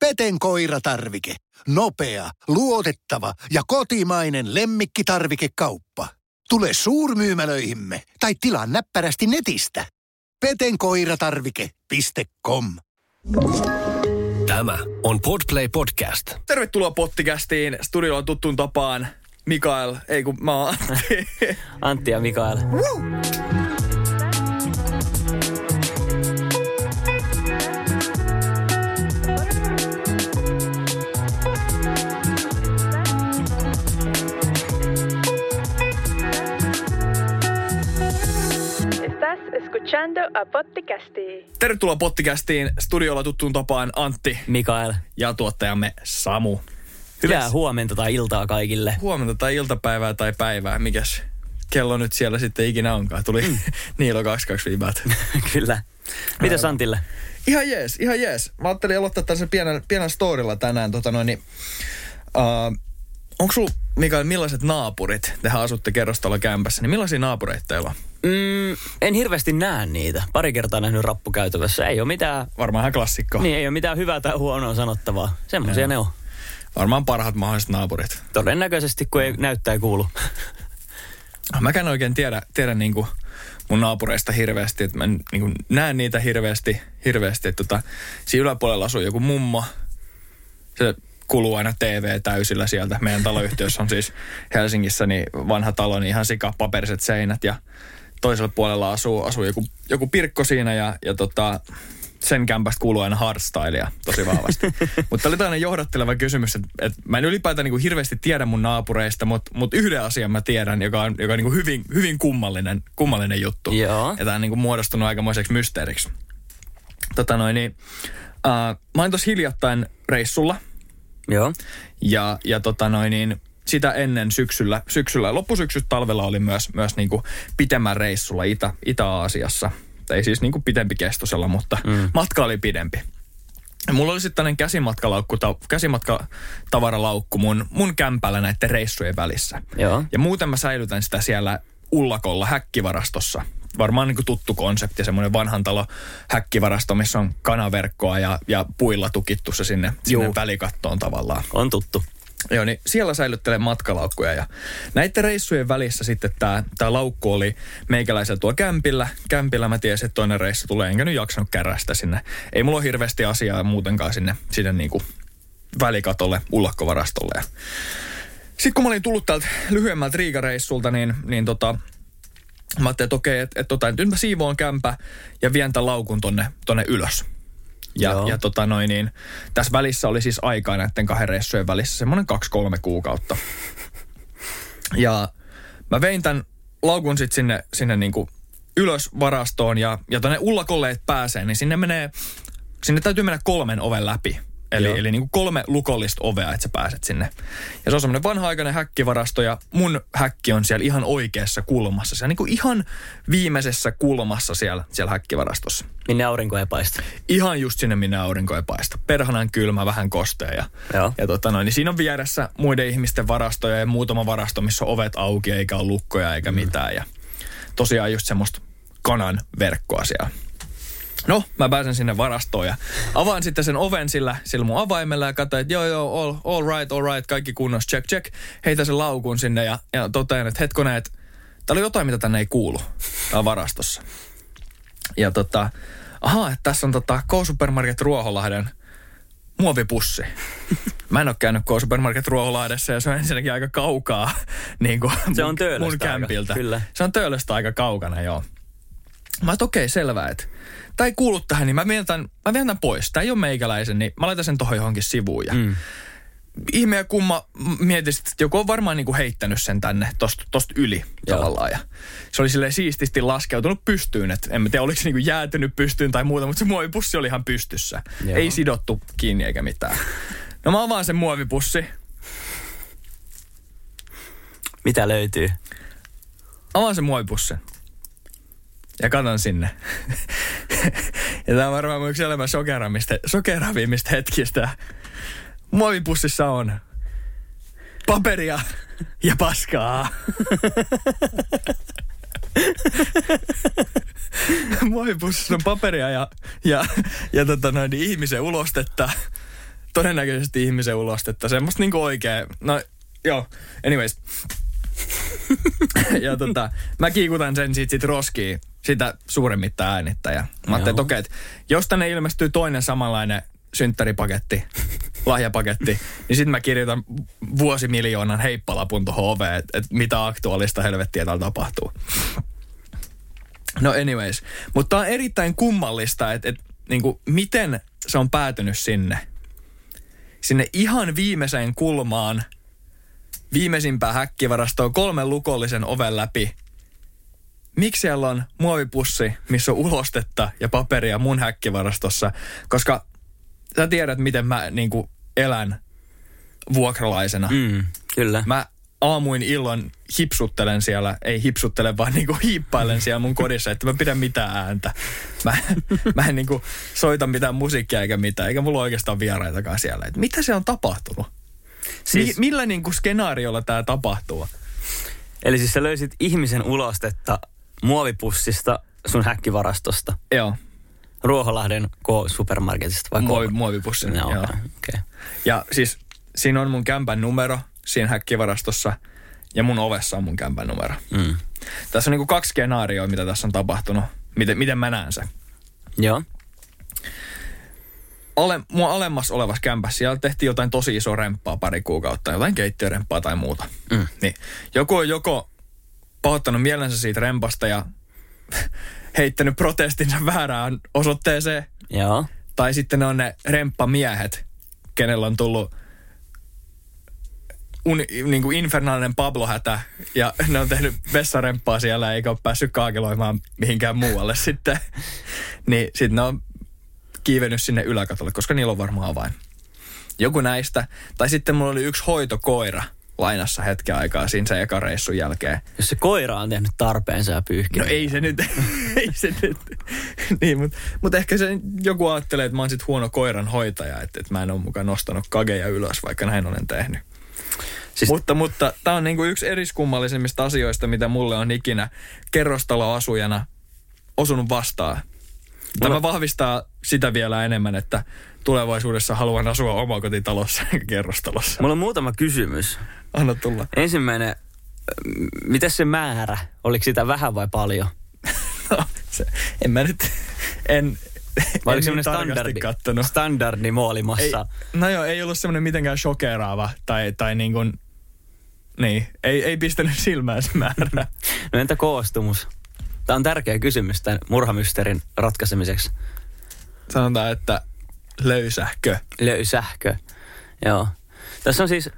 Peten koiratarvike. Nopea, luotettava ja kotimainen lemmikkitarvikekauppa. Tule suurmyymälöihimme tai tilaa näppärästi netistä. petenkoiratarvike.com Tämä on Podplay Podcast. Tervetuloa Pottikästiin. Studiolla tuttuun tapaan Mikael, ei kun mä oon Antti. Antti ja Mikael. Estás escuchando a Potticasti. Tervetuloa Pottikästiin. Studiolla tuttuun tapaan Antti Mikael. ja tuottajamme Samu. Hyvää Yes. huomenta tai iltaa kaikille. Huomenta tai iltapäivää tai päivää, mikäs kello nyt siellä sitten ikinä onkaan. Tuli mm. Niilo 22 viimeät. Kyllä. Mitäs Antille? Ihan jees, ihan jees. Mä ajattelin aloittaa tällaisen pienen, pienen storilla tänään. Tota noin, niin, uh, onko sulla, Mikael, millaiset naapurit? Tehän asutte kerrostalokämpässä, niin millaisia naapureita teillä on? Mm, en hirveästi näe niitä. Pari kertaa nähnyt rappukäytävässä. Ei ole mitään, Varmaan ihan klassikko. niin ei ole mitään hyvää tai huonoa sanottavaa. Semmoisia ne on. Varmaan parhaat mahdolliset naapurit. Todennäköisesti, kun ei näyttää kuulu. Mäkään oikein tiedä, tiedä niin kuin mun naapureista hirveästi, että mä en niin kuin näen niitä hirveästi, hirveästi että tota, siinä yläpuolella asuu joku mummo. Se kuluu aina TV täysillä sieltä. Meidän taloyhtiössä on siis Helsingissä niin vanha talo, niin ihan sikapaperiset seinät ja toisella puolella asuu, asuu joku, joku pirkko siinä ja, ja tota, sen kämpästä kuuluu aina hardstylea tosi vahvasti. mutta oli tällainen johdatteleva kysymys, että, että mä en ylipäätään niin kuin hirveästi tiedä mun naapureista, mutta, mutta yhden asian mä tiedän, joka on, joka on niin kuin hyvin, hyvin kummallinen, kummallinen juttu. Joo. Ja tämä on niin kuin muodostunut aikamoiseksi mysteeriksi. Tota noin, niin, uh, mä olin tuossa hiljattain reissulla Joo. ja, ja tota noin, niin, sitä ennen syksyllä, syksyllä loppusyksyt talvella oli myös, myös niin kuin pitemmän reissulla Itä, Itä-Aasiassa. Ei siis niin kuin pitempi kestosella, mutta mm. matka oli pidempi. Ja mulla oli sitten tällainen käsimatkalaukku, ta, käsimatkatavaralaukku mun, mun kämpällä näiden reissujen välissä. Joo. Ja muuten mä säilytän sitä siellä ullakolla häkkivarastossa. Varmaan niin kuin tuttu konsepti, semmoinen vanhan talo häkkivarasto, missä on kanaverkkoa ja, ja puilla tukittu se sinne, sinne välikattoon tavallaan. On tuttu. Joo, niin siellä säilyttelen matkalaukkuja ja näiden reissujen välissä sitten tämä tää laukku oli meikäläisellä tuo kämpillä. Kämpillä mä tiesin, että toinen reissu tulee, enkä nyt jaksanut kärästä sinne. Ei mulla ole hirveästi asiaa muutenkaan sinne, sinne niinku välikatolle, ullakkovarastolle. Sitten kun mä olin tullut täältä lyhyemmältä Riigareissulta, niin, niin tota, mä ajattelin, että okei, että et, tota, nyt mä siivoon kämpä ja vien tämän laukun tonne, tonne ylös. Ja, Joo. ja tota noin niin, tässä välissä oli siis aikaa näiden kahden reissujen välissä semmoinen kaksi-kolme kuukautta. Ja mä vein tämän laukun sitten sinne, sinne niinku ylös varastoon ja, ja tonne ullakolle et pääsee, niin sinne menee, sinne täytyy mennä kolmen oven läpi. Eli, Joo. eli niin kuin kolme lukollista ovea, että sä pääset sinne. Ja se on semmoinen vanha-aikainen häkkivarasto ja mun häkki on siellä ihan oikeassa kulmassa. Siellä niin kuin ihan viimeisessä kulmassa siellä, siellä häkkivarastossa. Minne aurinko ei paista. Ihan just sinne, minne aurinko ei paista. Perhanan kylmä, vähän kostea. Ja, Joo. ja tota noin, niin siinä on vieressä muiden ihmisten varastoja ja muutama varasto, missä on ovet auki eikä ole lukkoja eikä mitään. Ja tosiaan just semmoista kanan verkkoa siellä. No, mä pääsen sinne varastoon ja avaan sitten sen oven sillä, sillä mun avaimella ja katsoin, että joo joo, all, all right, all right, kaikki kunnossa, check, check. Heitä sen laukun sinne ja, ja totean, että hetkonen, että täällä oli jotain, mitä tänne ei kuulu täällä varastossa. Ja tota, ahaa, että tässä on tota K-Supermarket Ruoholahden muovipussi. Mä en ole käynyt K-Supermarket Ruoholahdessa ja se on ensinnäkin aika kaukaa niin kuin Se on mun, mun aika, kämpiltä. kyllä. Se on töölöstä aika kaukana, joo. Mä oon okei, selvä, että tämä ei kuulu tähän, niin mä vien tämän, mä vien tämän pois. Tämä ei ole meikäläisen, niin mä laitan sen tohon johonkin sivuun. Ja mm. Ihme ja kumma mietin, että joku on varmaan niinku heittänyt sen tänne tosta, tosta yli Joo. tavallaan. Ja se oli silleen siististi laskeutunut pystyyn, että en mä tiedä, oliko se niinku jäätynyt pystyyn tai muuta, mutta se muovipussi oli ihan pystyssä. Joo. Ei sidottu kiinni eikä mitään. No mä avaan sen muovipussi, Mitä löytyy? avaan sen muovipussin. Ja katon sinne. ja tämä on varmaan yksi elämän sokeravimmista, hetkistä. Muovipussissa on paperia ja paskaa. Muovipussissa on paperia ja, ja, ja tota noin, niin ihmisen ulostetta. todennäköisesti ihmisen ulostetta. Semmoista niinku oikein, no joo, anyways. ja tota, mä kiikutan sen sit, sit roskiin sitä suuremmitta äänittä. Ja mä ajattelin, että okei, että jos tänne ilmestyy toinen samanlainen synttäripaketti, lahjapaketti, niin sitten mä kirjoitan vuosimiljoonan heippalapun tuohon oveen, että et mitä aktuaalista helvettiä täällä tapahtuu. No anyways, mutta on erittäin kummallista, että et, niinku, miten se on päätynyt sinne. Sinne ihan viimeiseen kulmaan, viimeisimpään häkkivarastoon kolmen lukollisen oven läpi. Miksi siellä on muovipussi, missä on ulostetta ja paperia mun häkkivarastossa? Koska sä tiedät, miten mä niinku elän vuokralaisena. Mm, kyllä. Mä aamuin illan hipsuttelen siellä, ei hipsuttele, vaan niinku hiippailen siellä mun kodissa, että mä pidän mitään ääntä. Mä, mä en niinku soita mitään musiikkia eikä mitään, eikä mulla oikeastaan vieraitakaan siellä. Et mitä se on tapahtunut? Siis... Siis- Mi- millä niinku skenaariolla tämä tapahtuu? Eli siis sä löysit ihmisen ulostetta muovipussista sun häkkivarastosta. Joo, Ruoholahden K-supermarketista vai Muovi, muovipussin. Joo. okei. Okay. Ja siis siinä on mun kämpän numero siinä häkkivarastossa ja mun ovessa on mun kämpän numero. Mm. Tässä on niinku kaksi skenaarioa, mitä tässä on tapahtunut. Miten, miten mä näen sen. Joo. Ale, mua alemmas olevassa kämpässä siellä tehtiin jotain tosi isoa remppaa pari kuukautta, jotain keittiöremppaa tai muuta. Mm. Niin joku on joko pahoittanut mielensä siitä rempasta ja heittänyt protestinsa väärään osoitteeseen, Joo. tai sitten ne on ne remppamiehet, kenellä on tullut uni, niin kuin infernaalinen Pablo-hätä ja ne on tehnyt vessaremppaa siellä eikä ole päässyt kaakeloimaan mihinkään muualle sitten. niin sitten ne on kiivennyt sinne yläkatolle, koska niillä on varmaan avain. Joku näistä. Tai sitten mulla oli yksi hoitokoira lainassa hetken aikaa siinä sen ekan reissun jälkeen. Jos se koira on tehnyt tarpeensa ja pyyhkinyt. No ei se nyt, ei se nyt. niin, mutta mut ehkä se joku ajattelee, että mä oon sit huono koiran hoitaja, että, että mä en ole mukaan nostanut kageja ylös, vaikka näin olen tehnyt. Siis... Mutta, mutta tämä on niinku yksi eriskummallisimmista asioista, mitä mulle on ikinä kerrostaloasujana osunut vastaan. Tämä Mulla- vahvistaa sitä vielä enemmän, että tulevaisuudessa haluan asua omakotitalossa eikä kerrostalossa. Mulla on muutama kysymys. Anna tulla. Ensimmäinen, miten se määrä? Oliko sitä vähän vai paljon? No, se, en mä nyt, en, Vai oliko semmoinen standardi, kattonut. standardi Ei, moolimassa? no joo, ei ollut semmoinen mitenkään shokeraava tai, tai niin kuin, niin, ei, ei pistänyt silmään se määrä. No entä koostumus? Tämä on tärkeä kysymys tämän murhamysteerin ratkaisemiseksi. Sanotaan, että löysähkö. Löysähkö. Joo. Tässä on siis,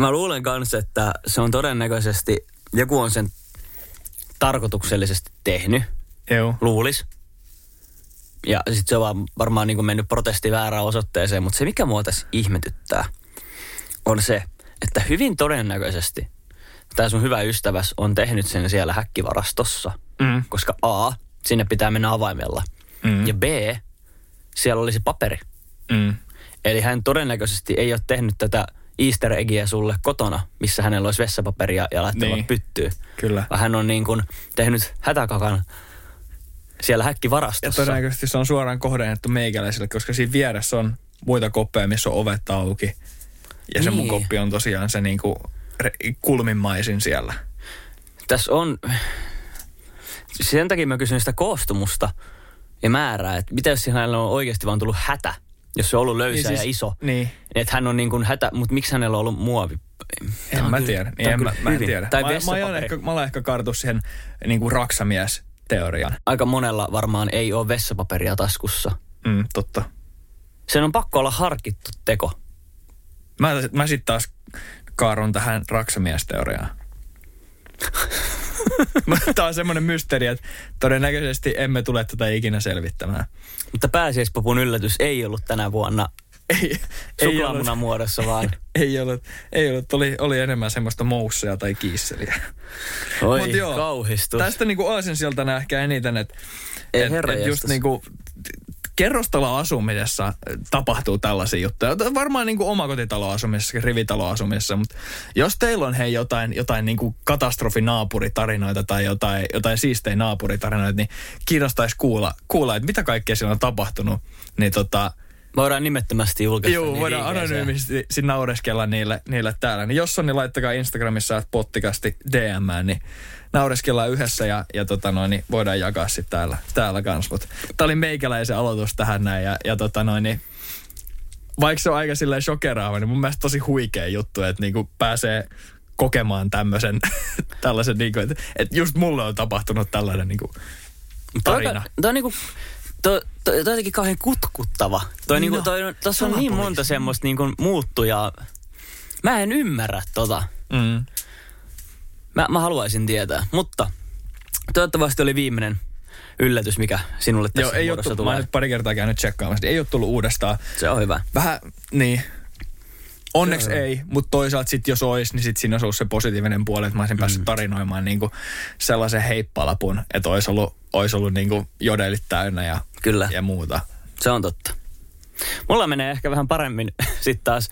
mä luulen kanssa, että se on todennäköisesti, joku on sen tarkoituksellisesti tehnyt, Joo. luulis. Ja sitten se on vaan varmaan niin kuin mennyt protesti väärään osoitteeseen, mutta se mikä mua tässä ihmetyttää on se, että hyvin todennäköisesti tämä sun hyvä ystäväs on tehnyt sen siellä häkkivarastossa, Mm. koska A, sinne pitää mennä avaimella, Mm. ja B, siellä olisi paperi. Mm. Eli hän todennäköisesti ei ole tehnyt tätä easter eggiä sulle kotona, missä hänellä olisi vessapaperia ja laittanut Niin. pyttyyn. Kyllä. Vaan hän on niin kuin tehnyt hätäkakan siellä Ja häkkivarastossa. todennäköisesti se on suoraan kohdennettu meikäläiselle, koska siinä vieressä on muita koppeja, missä on ovet auki. Ja se mun Niin. koppi on tosiaan se niinku re- kulmimmaisin siellä. Tässä on, sen takia mä kysyn sitä koostumusta ja määrää, että mitä jos hänellä on oikeasti vaan tullut hätä, jos se on ollut löysä Niin ja siis- iso. Niin. Että hän on niin kuin hätä, mutta miksi hänellä on ollut muovi? En mä kyllä- tiedä. Niin en mä, mä en tiedä. Tai mä, mä, vessapaperi. ehkä, mä olen ehkä kartu siihen niin kuin raksamies-teoriaan. Aika monella varmaan ei ole vessapaperia taskussa. Mm, totta. Sen on pakko olla harkittu teko. Mä, mä sitten taas kaarun tähän raksamiesteoriaan. Tämä on semmoinen mysteeri, että todennäköisesti emme tule tätä ikinä selvittämään. Mutta pääsiäispapun yllätys ei ollut tänä vuonna Ei, ei ollut, muodossa, vaan ei ollut, ei ollut oli, oli enemmän semmoista mousseja tai kiisseliä. oi Mut joo, kauhistus. Tästä niinku aasinsiltana ehkä eniten, että et, et just niinku kerrostaloasumisessa tapahtuu tällaisia juttuja. Varmaan niinku omakotitaloasumisessa, rivitaloasumisessa, mutta jos teillä on hei jotain, jotain niinku katastrofinaapuritarinoita tai jotain, jotain siistejä naapuritarinoita, niin kiinnostaisi kuulla, kuulla, että mitä kaikkea siellä on tapahtunut. Niin tota, Voidaan nimettömästi julkaista. Joo, niin voidaan anonyymisti naureskella niille, niille täällä. Niin jos on, niin laittakaa Instagramissa pottikasti DM, niin naureskellaan yhdessä ja, ja tota noin, niin voidaan jakaa sitten täällä, täällä kans. Mut tää oli meikäläisen aloitus tähän näin ja, ja tota noin, niin vaikka se on aika silleen shokeraava, niin mun mielestä tosi huikea juttu, että niinku pääsee kokemaan tämmöisen, tällaisen niinku, että, että just mulle on tapahtunut tällainen niinku tarina. Toi, on niinku, toi, toi, toi jotenkin kauhean kutkuttava. Toi, niinku, No, toi, tossa on niin monta semmoista niinku muuttujaa. Mä en ymmärrä tota. Mm. Mä, mä haluaisin tietää, mutta toivottavasti oli viimeinen yllätys, mikä sinulle tässä Joo, ei ole muodossa tullut, mä oon tulee. nyt pari kertaa käynyt tsekkaamassa, ei ole tullut uudestaan. Se on hyvä. Vähän, niin. Onneksi ei, mutta toisaalta sit jos olisi, niin sit siinä olisi ollut se positiivinen puoli, että mä olisin päässyt tarinoimaan niinku sellaisen heippalapun, että olisi ollut, olisi ollut niinku jodelit täynnä ja, Kyllä. ja muuta. Se on totta. Mulla menee ehkä vähän paremmin sitten taas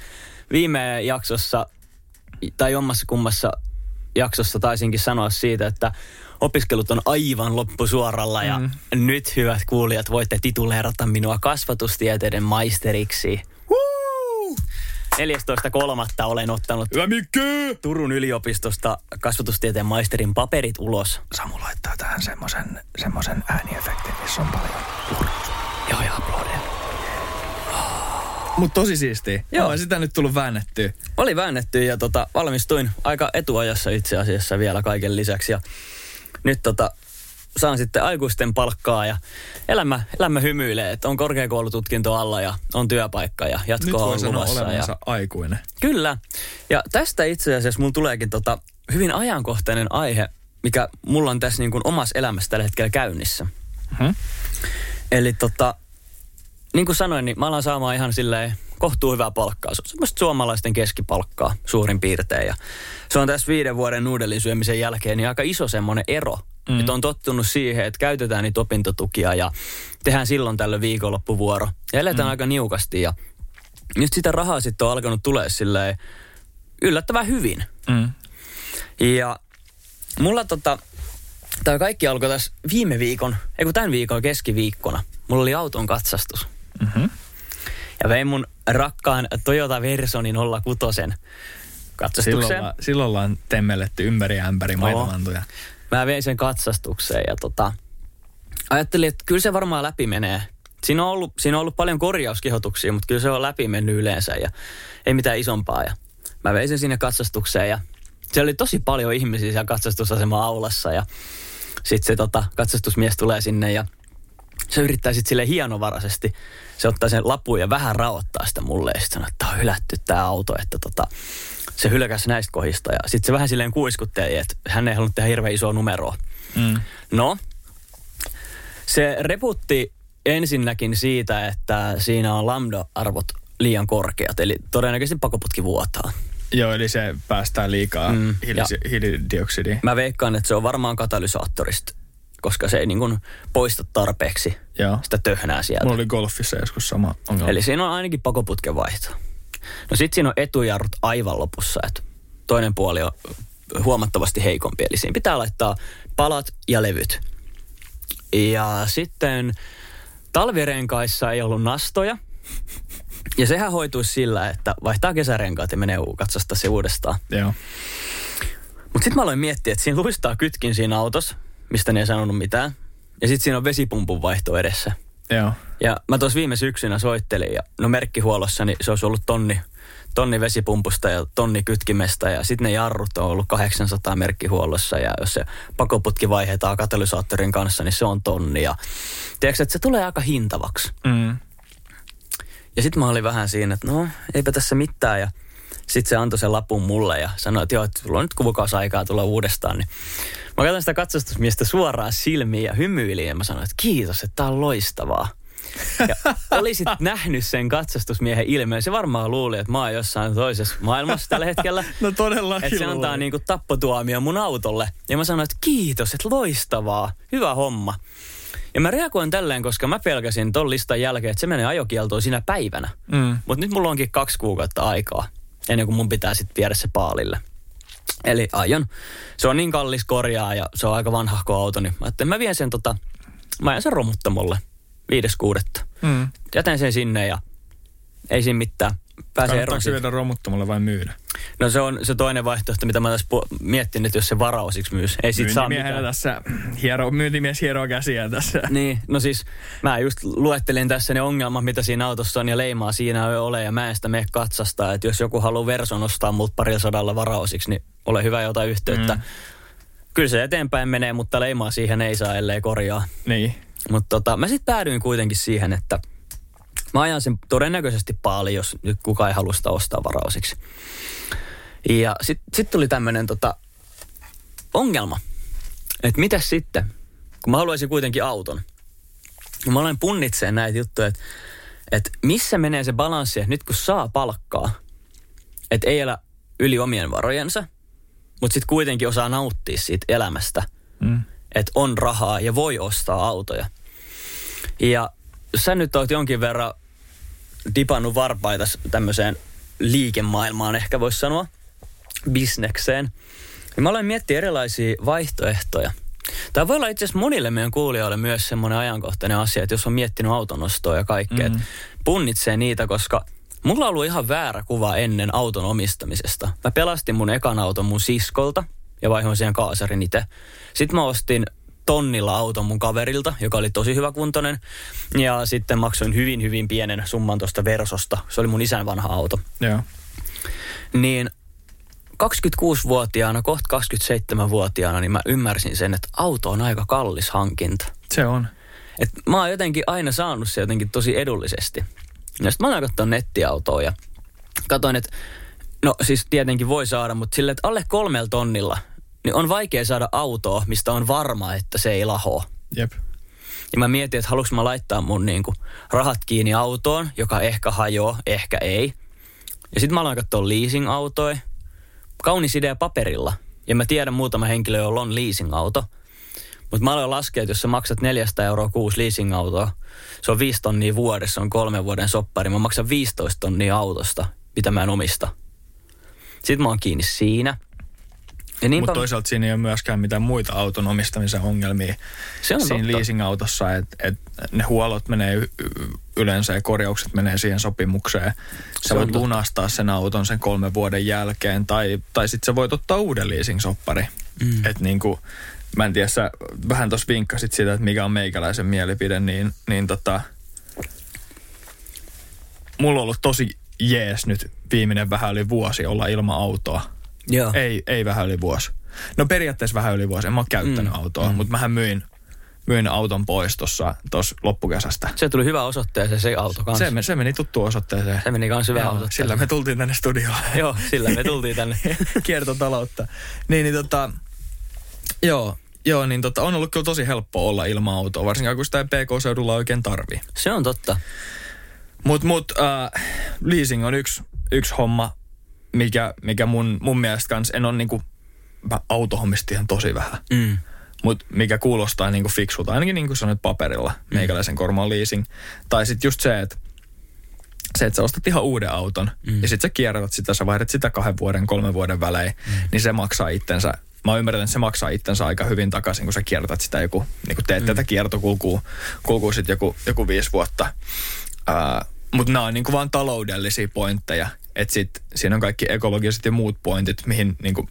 viime jaksossa, tai jommassa kummassa jaksossa taisinkin sanoa siitä, että opiskelut on aivan loppusuoralla ja Mm. nyt hyvät kuulijat voitte tituleerata minua kasvatustieteiden maisteriksi. 14.3. olen ottanut! Turun yliopistosta kasvatustieteen maisterin paperit ulos. Samu laittaa tähän semmoisen semmosen ääniefektin, missä on paljon Joo, ja aplodeja. Mutta tosi siistiä. Joo. Joo. sitä nyt tullut väännettyä. Oli väännetty ja tota, valmistuin aika etuajassa itse asiassa vielä kaiken lisäksi. Ja nyt tota, saan sitten aikuisten palkkaa ja elämä, elämä hymyilee, että on korkeakoulututkinto alla ja on työpaikka ja jatkoa voi on luvassa. Ja, aikuinen. kyllä. Ja tästä itse asiassa mun tuleekin tota, hyvin ajankohtainen aihe, mikä mulla on tässä niin kuin omassa elämässä tällä hetkellä käynnissä. Mhm. Eli tota, niin kuin sanoin, niin mä alan saamaan ihan silleen kohtuu hyvää palkkaa. Se on semmoista suomalaisten keskipalkkaa suurin piirtein. Ja se on tässä viiden vuoden nuudelin syömisen jälkeen niin aika iso semmoinen ero. Mm. Että on tottunut siihen, että käytetään niitä opintotukia ja tehdään silloin tällöin viikonloppuvuoro. Ja eletään mm. aika niukasti ja nyt sitä rahaa sitten on alkanut tulee silleen yllättävän hyvin. Mm. Ja mulla tota, tämä kaikki alkoi tässä viime viikon, ei kun tämän viikon keskiviikkona. Mulla oli auton katsastus. Mhm. Ja vein mun rakkaan Toyota Versonin 06 Silloin, katsastukseen. ollaan- silloin ollaan temmelletty ympäri ämpäri maitomantuja. Mä vein sen katsastukseen ja tota, ajattelin, että kyllä se varmaan läpi menee. Siinä on ollut, siinä on ollut paljon korjauskehotuksia, mutta kyllä se on läpi mennyt yleensä ja ei mitään isompaa. Ja mä vein sen sinne katsastukseen ja siellä oli tosi paljon ihmisiä siellä katsastusasema aulassa ja sitten se tota, katsastusmies tulee sinne ja se yrittää sitten sille hienovaraisesti. Se ottaa sen lapun ja vähän raottaa sitä mulle ja sitten sanoo, että on hylätty tämä auto, että tota, se hylkäsi näistä kohdista. Ja sitten se vähän silleen kuiskutteli, että hän ei halunnut tehdä hirveän isoa numeroa. Mm. No, se reputti ensinnäkin siitä, että siinä on lambda-arvot liian korkeat, eli todennäköisesti pakoputki vuotaa. Joo, eli se päästää liikaa Mm, hiilidioksidia. Mä veikkaan, että se on varmaan katalysaattorista, koska se ei niin kuin poista tarpeeksi Joo. sitä töhnää sieltä. Mulla oli golfissa joskus sama ongelma. Eli siinä on ainakin pakoputken vaihto. No sit siinä on etujarrut aivan lopussa, että toinen puoli on huomattavasti heikompi. Eli siinä pitää laittaa palat ja levyt. Ja sitten talvirenkaissa ei ollut nastoja. Ja sehän hoituisi sillä, että vaihtaa kesärenkaat ja menee katsastaa se uudestaan. Joo. Mutta sitten mä aloin miettiä, että siinä luistaa kytkin siinä autossa, mistä ne ei sanonut mitään. Ja sitten siinä on vesipumpun vaihto edessä. Joo. Ja mä tuossa viime syksynä soittelin ja no merkkihuollossa niin se olisi ollut tonni, tonni vesipumpusta ja tonni kytkimestä ja sitten ne jarrut on ollut 800 merkkihuollossa ja jos se pakoputki vaihdetaan katalysaattorin kanssa, niin se on tonni ja tiedätkö, että se tulee aika hintavaksi. Mm. Ja sitten mä olin vähän siinä, että no eipä tässä mitään ja sitten se antoi sen lapun mulle ja sanoi, että joo, että sulla on nyt kuukausi aikaa tulla uudestaan. Niin mä katsoin sitä katsastusmiestä suoraan silmiin ja hymyilin ja mä sanoin, että kiitos, että tää on loistavaa. Ja olisit nähnyt sen katsastusmiehen ilmeen, se varmaan luuli, että mä oon jossain toisessa maailmassa tällä hetkellä. No todellakin Että se antaa luulin. niinku tappotuomio mun autolle. Ja mä sanoin, että kiitos, että loistavaa, hyvä homma. Ja mä reagoin tälleen, koska mä pelkäsin ton listan jälkeen, että se menee ajokieltoon sinä päivänä. Mm. Mutta nyt mulla onkin kaksi kuukautta aikaa, ennen kuin mun pitää sitten viedä se paalille. Eli aion. Se on niin kallis korjaa ja se on aika vanhahko auto, niin mä ajattelin, mä vien sen tota, mä ajan sen romuttamolle 5.6. Mm. Jätän sen sinne ja ei siinä mitään. Pääsee eroon siitä. viedä romuttamalla vai myydä? No se on se toinen vaihtoehto, mitä mä tässä pu- miettinyt, että jos se varaosiksi myys. Ei sit saa mitään. tässä, hiero, myyntimies hieroo käsiä tässä. Niin, no siis mä just luettelin tässä ne ongelmat, mitä siinä autossa on ja leimaa siinä ei ole ja mä en sitä mene katsastaa. Että jos joku haluaa verson ostaa multa parilla sadalla varaosiksi, niin ole hyvä ja ota yhteyttä. Mm. Kyllä se eteenpäin menee, mutta leimaa siihen ei saa, ellei korjaa. Niin. Mutta tota, mä sitten päädyin kuitenkin siihen, että mä ajan sen todennäköisesti paljon, jos nyt kukaan ei halua sitä ostaa varaosiksi. Ja sitten sit tuli tämmöinen tota, ongelma, että mitä sitten, kun mä haluaisin kuitenkin auton. Ja mä olen punnitseen näitä juttuja, että, että missä menee se balanssi, että nyt kun saa palkkaa, että ei elä yli omien varojensa, mutta sitten kuitenkin osaa nauttia siitä elämästä, Mm. että on rahaa ja voi ostaa autoja. Ja sä nyt oot jonkin verran dipannut varpaita tämmöiseen liikemaailmaan, ehkä voisi sanoa, bisnekseen. Ja mä olen miettinyt erilaisia vaihtoehtoja. Tämä voi olla itse asiassa monille meidän kuulijoille myös semmoinen ajankohtainen asia, että jos on miettinyt autonostoa ja kaikkea, mm. punnitsee niitä, koska mulla on ollut ihan väärä kuva ennen auton omistamisesta. Mä pelastin mun ekan auton mun siskolta ja vaihoin siihen kaasarin itse. Sitten mä ostin tonnilla auton mun kaverilta, joka oli tosi hyväkuntoinen. Ja sitten maksoin hyvin, hyvin pienen summan tuosta Versosta. Se oli mun isän vanha auto. Joo. Niin 26-vuotiaana, kohta 27-vuotiaana, niin mä ymmärsin sen, että auto on aika kallis hankinta. Se on. Et mä oon jotenkin aina saanut se jotenkin tosi edullisesti. Ja sitten mä aloin katsoa nettiautoa ja katsoin, että no siis tietenkin voi saada, mutta sille, että alle kolmella tonnilla, niin on vaikea saada autoa, mistä on varma, että se ei lahoa. Jep. Ja mä mietin, että haluanko mä laittaa mun niinku rahat kiinni autoon, joka ehkä hajoaa, ehkä ei. Ja sitten mä aloin katsoa leasing-autoja. Kaunis idea paperilla. Ja mä tiedän muutama henkilö, jolla on leasing-auto. Mutta mä aloin laskea, että jos sä maksat 400 euroa kuusi leasing-autoa, se on 5 tonnia vuodessa, se on kolmen vuoden soppari. Mä maksan 15 tonnia autosta, mitä mä en omista. Sitten mä oon kiinni siinä. Ja niinpä, Mutta toisaalta siinä ei ole myöskään mitään muita auton omistamisen ongelmia Se on siinä totta. leasing-autossa, että et ne huollot menee y- yleensä ja korjaukset menee siihen sopimukseen. Se Sä on voit totta. lunastaa sen auton sen kolmen vuoden jälkeen tai, tai sitten sä voit ottaa uuden leasing-soppari. Mm. Että niinku, mä en tiedä, sä vähän tuossa vinkkasit sitä, että mikä on meikäläisen mielipide, niin, niin tota, mulla on ollut tosi jees nyt viimeinen vähän yli vuosi olla ilman autoa. Joo. Ei, ei vähän yli vuosi. No periaatteessa vähän yli vuosi. En mä ole käyttänyt mm. autoa, mm. mutta mähän myin, myin auton pois tuossa loppukesästä. Se tuli hyvä osoitteeseen se auto kanssa. Se, se meni tuttuun osoitteeseen. Se meni kans hyvä osoitteeseen. Sillä me tultiin tänne studioon. Joo, sillä me tultiin tänne. Kiertotaloutta. Niin, niin tota, joo, joo, niin tota, on ollut kyllä tosi helppo olla ilman autoa, varsinkin kun sitä ei PK-seudulla oikein tarvii. Se on totta. Mutta mut, äh, leasing on yksi, yksi homma, mikä, mikä mun, mun mielestä kans, en ole niinku, mä autohommista ihan tosi vähän. Mm. Mutta mikä kuulostaa niinku fiksulta, ainakin niin kuin sanoit paperilla, meikäläisen kormaan leasing. Tai sitten just se, että se, että sä ostat ihan uuden auton mm. ja sitten sä kierrätät sitä, sä vaihdat sitä kahden vuoden, kolmen vuoden välein, mm. niin se maksaa itsensä. Mä ymmärrän, että se maksaa itsensä aika hyvin takaisin, kun sä kierrätät sitä joku, niin kun teet mm. tätä kiertokulkua kulkuu sit joku, joku viisi vuotta. Mutta nämä on niinku vaan taloudellisia pointteja. Että sit siinä on kaikki ekologiset ja muut pointit, mihin niinku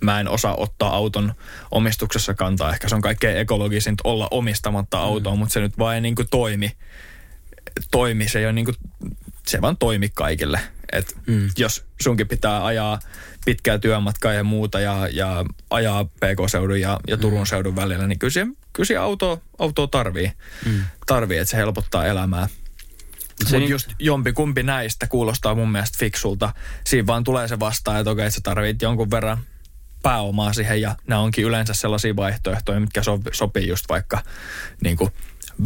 mä en osaa ottaa auton omistuksessa kantaa. Ehkä se on kaikkein ekologisinta olla omistamatta autoa, mm. mutta se nyt vaan ei niinku toimi. toimi. Se, ei ole niinku, se vaan toimi kaikille. Et mm. Jos sunkin pitää ajaa pitkää työmatkaa ja muuta ja, ja ajaa PK-seudun ja, ja Turun mm. seudun välillä, niin kyllä se, kyllä se auto, autoa tarvii. Mm. Tarvii, että se helpottaa elämää. Se Mutta niin- just jompi kumpi näistä kuulostaa mun mielestä fiksulta. Siinä vaan tulee se vastaan, että okei, sä tarvit jonkun verran pääomaa siihen ja nämä onkin yleensä sellaisia vaihtoehtoja, mitkä so, sopii just vaikka niin kuin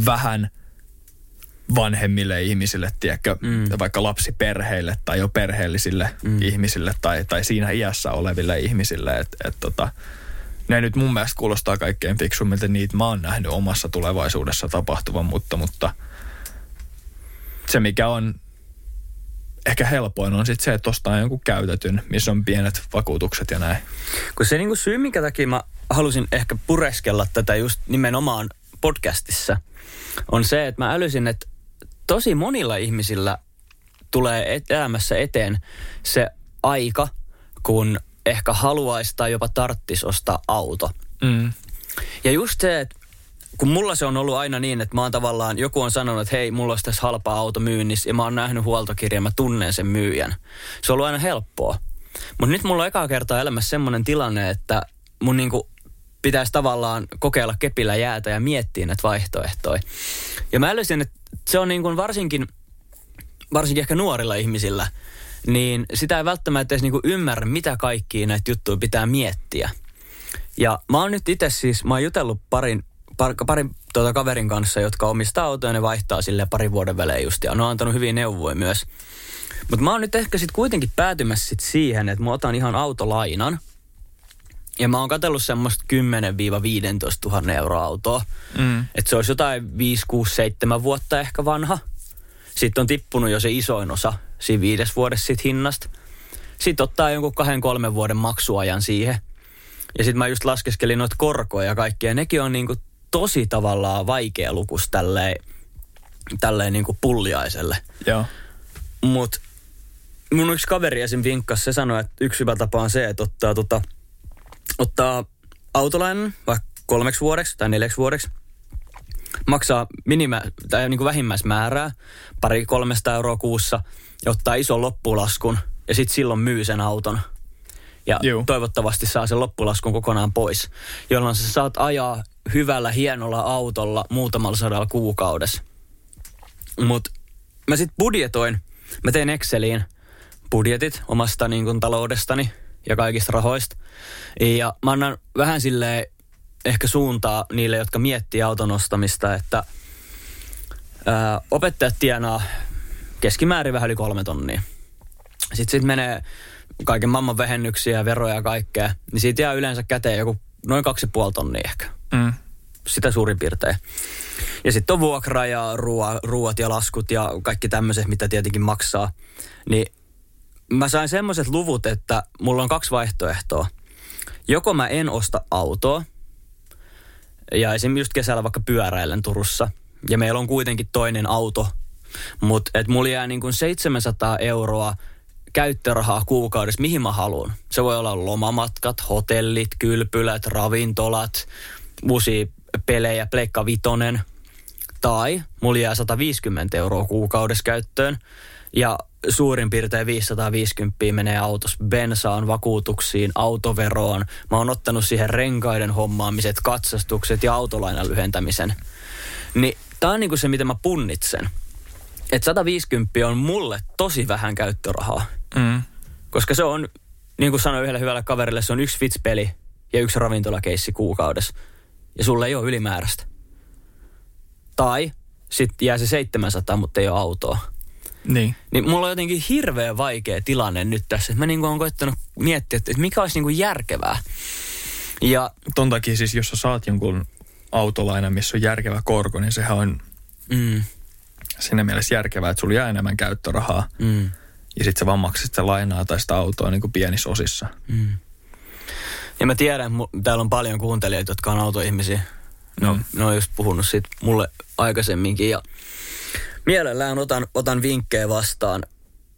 vähän vanhemmille ihmisille, tiedätkö, mm. vaikka lapsiperheille tai jo perheellisille mm. ihmisille tai, tai siinä iässä oleville ihmisille. Et, et tota, ne nyt mun mielestä kuulostaa kaikkein fiksummilta, niitä mä oon nähnyt omassa tulevaisuudessa tapahtuvan, mutta, mutta se mikä on ehkä helpoin on sitten se, että ostaa jonkun käytetyn, missä on pienet vakuutukset ja näin. Kun se niinku syy, minkä takia mä halusin ehkä pureskella tätä just nimenomaan podcastissa, on se, että mä älysin, että tosi monilla ihmisillä tulee et- elämässä eteen se aika, kun ehkä haluaisi tai jopa tarttis ostaa auto. Mm. Ja just se, että kun mulla se on ollut aina niin, että mä oon tavallaan, joku on sanonut, että hei, mulla olisi tässä halpa auto myynnissä ja mä oon nähnyt huoltokirjan, mä tunnen sen myyjän. Se on ollut aina helppoa. Mutta nyt mulla on ekaa kertaa elämässä semmoinen tilanne, että mun niinku pitäisi tavallaan kokeilla kepillä jäätä ja miettiä näitä vaihtoehtoja. Ja mä älysin, että se on niin kuin varsinkin, varsinkin ehkä nuorilla ihmisillä, niin sitä ei välttämättä edes niin kuin ymmärrä, mitä kaikkia näitä juttuja pitää miettiä. Ja mä oon nyt itse siis, mä oon jutellut parin, par, parin tuota kaverin kanssa, jotka omistaa autoja ja ne vaihtaa sille parin vuoden välein just. Ja ne on antanut hyviä neuvoja myös. Mutta mä oon nyt ehkä sitten kuitenkin päätymässä sit siihen, että mä otan ihan autolainan. Ja mä oon katsellut semmoista 10-15 000 euroa autoa. Mm. Että se olisi jotain 5, 6, 7 vuotta ehkä vanha. Sitten on tippunut jo se isoin osa siinä viides vuodessa sit hinnasta. Sitten ottaa jonkun kahden, kolmen vuoden maksuajan siihen. Ja sitten mä just laskeskelin noita korkoja ja kaikkia. Nekin on niinku tosi tavallaan vaikea lukus tälleen, tälleen niinku pulliaiselle. Joo. Mutta mun yksi kaveri esim. vinkkas, se sanoi, että yksi hyvä tapa on se, että ottaa, tota, ottaa autolainan vaikka kolmeksi vuodeksi tai neljäksi vuodeksi. Maksaa minimä, tai niin kuin vähimmäismäärää, pari kolmesta euroa kuussa, ja ottaa ison loppulaskun, ja sitten silloin myy sen auton. Ja Juu. toivottavasti saa sen loppulaskun kokonaan pois, jolloin sä saat ajaa hyvällä, hienolla autolla muutamalla sadalla kuukaudessa. Mutta mä sitten budjetoin, mä tein Exceliin budjetit omasta niin kun, taloudestani ja kaikista rahoista. Ja mä annan vähän silleen ehkä suuntaa niille, jotka miettii auton ostamista, että ää, opettajat tienaa keskimäärin vähän yli kolme tonnia. Sitten sit menee kaiken maailman vähennyksiä, veroja ja kaikkea, niin siitä jää yleensä käteen joku noin kaksi puoli tonnia ehkä Mm. sitä suurin piirtein. Ja sitten on vuokra ja ruoa, ruoat ja laskut ja kaikki tämmöiset, mitä tietenkin maksaa. Niin mä sain semmoiset luvut, että mulla on kaksi vaihtoehtoa. Joko mä en osta autoa, ja esimerkiksi just kesällä vaikka pyöräilen Turussa, ja meillä on kuitenkin toinen auto, mutta et mulla jää niin kuin 700 euroa käyttörahaa kuukaudessa, mihin mä haluan. Se voi olla lomamatkat, hotellit, kylpylät, ravintolat, uusia pelejä, Pleikka Vitonen. Tai mulla jää 150 euroa kuukaudessa käyttöön. Ja suurin piirtein 550 menee autos bensaan, vakuutuksiin, autoveroon. Mä oon ottanut siihen renkaiden hommaamiset, katsastukset ja autolainan lyhentämisen. Niin tää on niinku se, mitä mä punnitsen. Että 150 on mulle tosi vähän käyttörahaa. Mm. Koska se on, niin kuin sanoin yhdelle hyvälle kaverille, se on yksi fitspeli ja yksi ravintolakeissi kuukaudessa. Ja sulle ei ole ylimääräistä. Tai sitten jää se 700, mutta ei ole autoa. Niin. Niin mulla on jotenkin hirveän vaikea tilanne nyt tässä. Mä niin oon koittanut miettiä, että mikä olisi niin järkevää. Ja Ton takia siis, jos sä saat jonkun autolainan, missä on järkevä korko, niin sehän on mm, siinä mielessä järkevää, että sulla jää enemmän käyttörahaa. mm, Ja sit sä vaan maksat sitä lainaa tai sitä autoa niin kuin pienissä osissa. mm. Ja mä tiedän, mu- täällä on paljon kuuntelijoita, jotka on autoihmisiä. No, Mm. ne on just puhunut siitä mulle aikaisemminkin. Ja mielellään otan, otan vinkkejä vastaan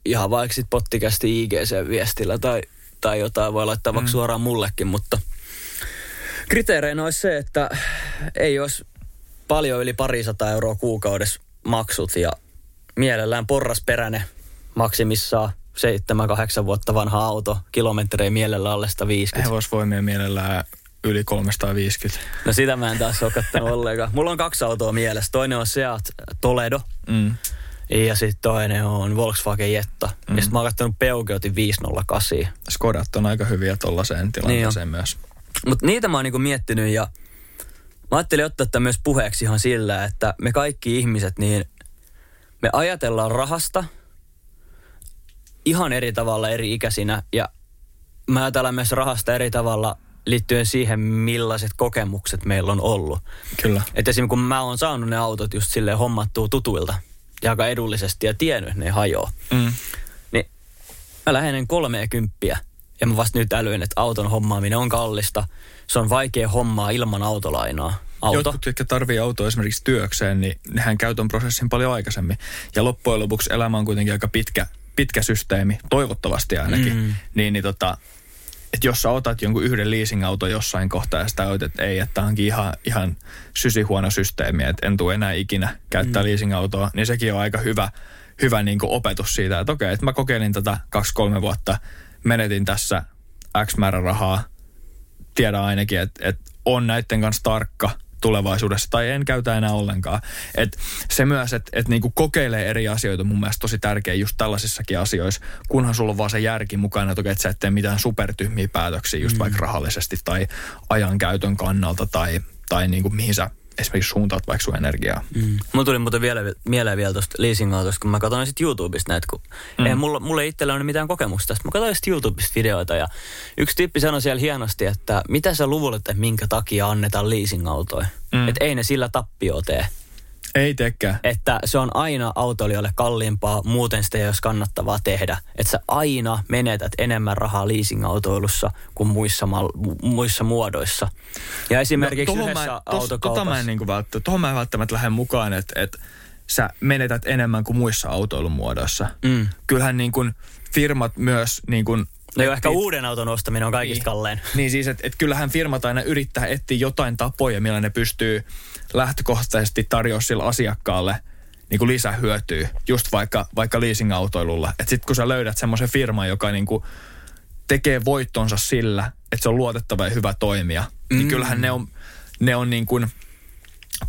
ihan vaikka sit pottikästi IGC-viestillä tai, tai jotain voi laittaa vaikka suoraan mullekin, mutta kriteereinä olisi se, että ei olisi paljon yli parisataa euroa kuukaudessa maksut ja mielellään porrasperäinen maksimissaan 7-8 vuotta vanha auto, kilometrejä mielellä alle 150. Hevosvoimia mielellään yli 350. No sitä mä en taas ole kattanut ollenkaan. Mulla on kaksi autoa mielessä. Toinen on Seat Toledo Mm. ja sitten toinen on Volkswagen Jetta. Mm. Ja sitten mä oon kattanut Peugeotin 508. Skodat on aika hyviä tollaiseen tilanteeseen niin myös. Mutta niitä mä oon niinku miettinyt ja mä ajattelin ottaa tämän myös puheeksi ihan sillä, että me kaikki ihmiset, niin me ajatellaan rahasta ihan eri tavalla eri ikäisinä ja mä ajatellaan myös rahasta eri tavalla liittyen siihen, millaiset kokemukset meillä on ollut. Kyllä. Että esimerkiksi kun mä oon saanut ne autot just silleen hommattua tutuilta ja aika edullisesti ja tiennyt, että ne hajoaa, Mm. niin mä lähenen kolmea kymppiä ja mä vasta nyt älyin, että auton hommaaminen on kallista. Se on vaikea hommaa ilman autolainaa. auto. Jotkut, jotka tarvii autoa esimerkiksi työkseen, niin nehän käy ton prosessin paljon aikaisemmin. Ja loppujen lopuksi elämä on kuitenkin aika pitkä, pitkä systeemi, toivottavasti ainakin. Mm. Niin, niin tota, että jos sä otat jonkun yhden leasing-auto jossain kohtaa ja sitä olet, että ei, että tämä onkin ihan, ihan sysihuono systeemi, että en tule enää ikinä käyttää mm. leasing-autoa, niin sekin on aika hyvä, hyvä niin kuin opetus siitä, että okei, että mä kokeilin tätä kaksi-kolme vuotta, menetin tässä X määrä rahaa, tiedän ainakin, että, että on näiden kanssa tarkka tulevaisuudessa tai en käytä enää ollenkaan. Et se myös, että et niinku kokeilee eri asioita mun mielestä tosi tärkeä just tällaisissakin asioissa, kunhan sulla on vaan se järki mukana, että, että sä et tee mitään supertyhmiä päätöksiä just mm. vaikka rahallisesti tai ajankäytön kannalta tai, tai niinku mihin sä esimerkiksi suuntaat vaikka sun energiaa. Mm. Mulla tuli muuten vielä, mieleen vielä tuosta leasing-autosta, kun mä katsoin sitten YouTubesta näitä, kun mm. ei mulla, mulla ei itsellä ole mitään kokemusta tästä. Mä katsoin sitten YouTubesta videoita ja yksi tyyppi sanoi siellä hienosti, että mitä sä luvulet, että minkä takia annetaan leasing-autoja. Mm. Että ei ne sillä tappio tee. Ei tekään. Että se on aina autoilijoille kalliimpaa, muuten sitä ei olisi kannattavaa tehdä. Että sä aina menetät enemmän rahaa leasing-autoilussa kuin muissa, mal- muissa muodoissa. Ja esimerkiksi no, yhdessä mä, tos, autokaupassa... Tota mä en, niin välttä, tohon mä en välttämättä lähde mukaan, että, että sä menetät enemmän kuin muissa autoilun muodoissa. Mm. Kyllähän niin kuin firmat myös niin kuin No jo ehkä uuden auton ostaminen on kaikista niin, kallein. Niin siis, että et kyllähän firmat aina yrittää etsiä jotain tapoja, millä ne pystyy lähtökohtaisesti tarjoamaan sille asiakkaalle niin kuin lisähyötyä, just vaikka, vaikka leasing-autoilulla. Että sitten kun sä löydät semmoisen firman, joka niin kuin tekee voittonsa sillä, että se on luotettava ja hyvä toimija, niin mm. niin kyllähän ne on, ne on niin kuin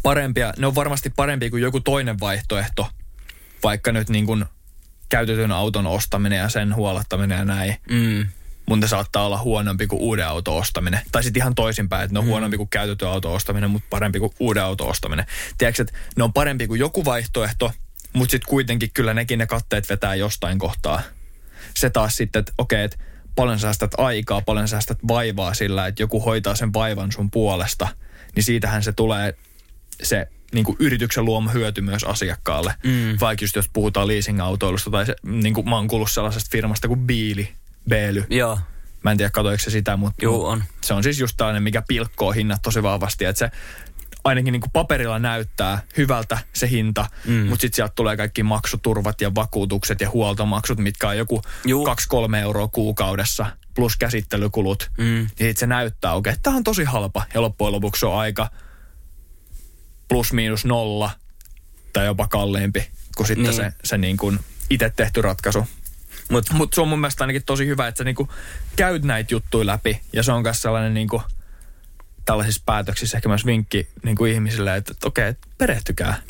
parempia, ne on varmasti parempia kuin joku toinen vaihtoehto, vaikka nyt niin kuin käytetyn auton ostaminen ja sen huolettaminen ja näin. Mm. Mutta saattaa olla huonompi kuin uuden auton ostaminen. Tai sitten ihan toisinpäin, että ne on mm. huonompi kuin käytetyn auton ostaminen, mutta parempi kuin uuden auton ostaminen. Tiedätkö, että ne on parempi kuin joku vaihtoehto, mutta sitten kuitenkin kyllä nekin ne katteet vetää jostain kohtaa. Se taas sitten, että okei, että paljon säästät aikaa, paljon säästät vaivaa sillä, että joku hoitaa sen vaivan sun puolesta, niin siitähän se tulee se niin kuin yrityksen luoma hyöty myös asiakkaalle. Mm. Vaikka just jos puhutaan leasing-autoilusta tai se, niin kuin mä oon kuullut sellaisesta firmasta kuin Biili, Beely. Joo. Mä en tiedä, katoiko se sitä, mutta Joo, on. se on siis just tällainen, mikä pilkkoo hinnat tosi vahvasti. Että se ainakin niin kuin paperilla näyttää hyvältä se hinta, mm. mutta sitten sieltä tulee kaikki maksuturvat ja vakuutukset ja huoltomaksut, mitkä on joku 2-3 euroa kuukaudessa plus käsittelykulut. Mm. Niin sitten se näyttää oikein, että tämä on tosi halpa ja loppujen lopuksi se on aika plus miinus nolla tai jopa kalliimpi kuin sitten niin. se, se niin kuin itse tehty ratkaisu. Mutta mut se on mun mielestä ainakin tosi hyvä, että sä niinku käyt näitä juttuja läpi. Ja se on myös sellainen niinku, tällaisissa päätöksissä ehkä myös vinkki niinku ihmisille, että, että okei, okay, perehtykää.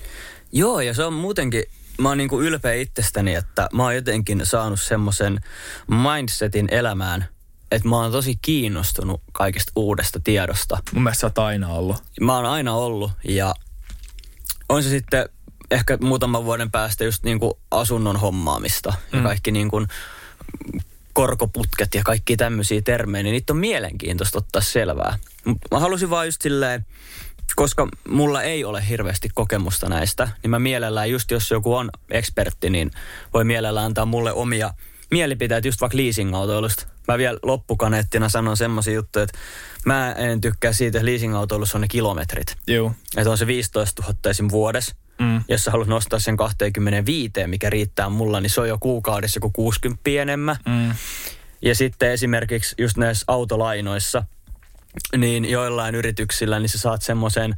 Joo, ja se on muutenkin, mä oon niinku ylpeä itsestäni, että mä oon jotenkin saanut semmoisen mindsetin elämään, että mä oon tosi kiinnostunut kaikesta uudesta tiedosta. Mun mielestä sä oot aina ollut. Mä oon aina ollut ja on se sitten ehkä muutaman vuoden päästä just niin kuin asunnon hommaamista mm. ja kaikki niin kuin korkoputket ja kaikki tämmöisiä termejä, niin niitä on mielenkiintoista ottaa selvää. Mä halusin vaan just silleen, koska mulla ei ole hirveästi kokemusta näistä, niin mä mielellään, just jos joku on ekspertti, niin voi mielellään antaa mulle omia mielipiteitä just vaikka leasing-autoilusta. Mä vielä loppukaneettina sanon semmoisia juttuja, että mä en tykkää siitä, että leasing-autoilussa on ne kilometrit. Joo. Että on se 15 000 esim. vuodessa. Mm. Jos sä haluat nostaa sen 25, mikä riittää mulla, niin se on jo kuukaudessa joku 60 enemmän. Mm. Ja sitten esimerkiksi just näissä autolainoissa, niin joillain yrityksillä, niin sä saat semmoisen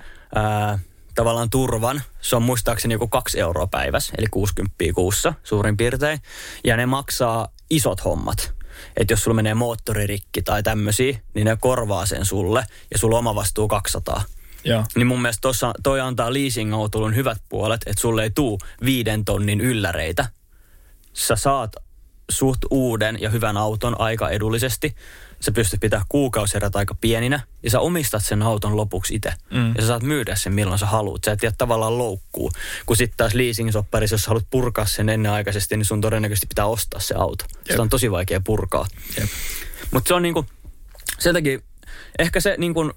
tavallaan turvan. Se on muistaakseni joku kaksi euroa päivässä, eli 60 kuussa suurin piirtein. Ja ne maksaa isot hommat. Että jos sulla menee moottoririkki tai tämmöisiä, niin ne korvaa sen sulle ja sulla oma vastuu 200. Ja. Niin mun mielestä tossa, toi antaa leasing-autolun hyvät puolet, että sulle ei tuu viiden tonnin ylläreitä. Sä saat suht uuden ja hyvän auton aika edullisesti. Sä pystyt pitää kuukausierät aika pieninä ja sä omistat sen auton lopuksi itse. Mm. Ja sä saat myydä sen milloin sä haluat. Sä et tiedä tavallaan loukkuu. Kun sitten taas leasing-sopparissa, jos sä haluat purkaa sen ennenaikaisesti, niin sun todennäköisesti pitää ostaa se auto. Jep. Sitä on tosi vaikea purkaa. Mutta se on niinku, sen takia, ehkä se niinku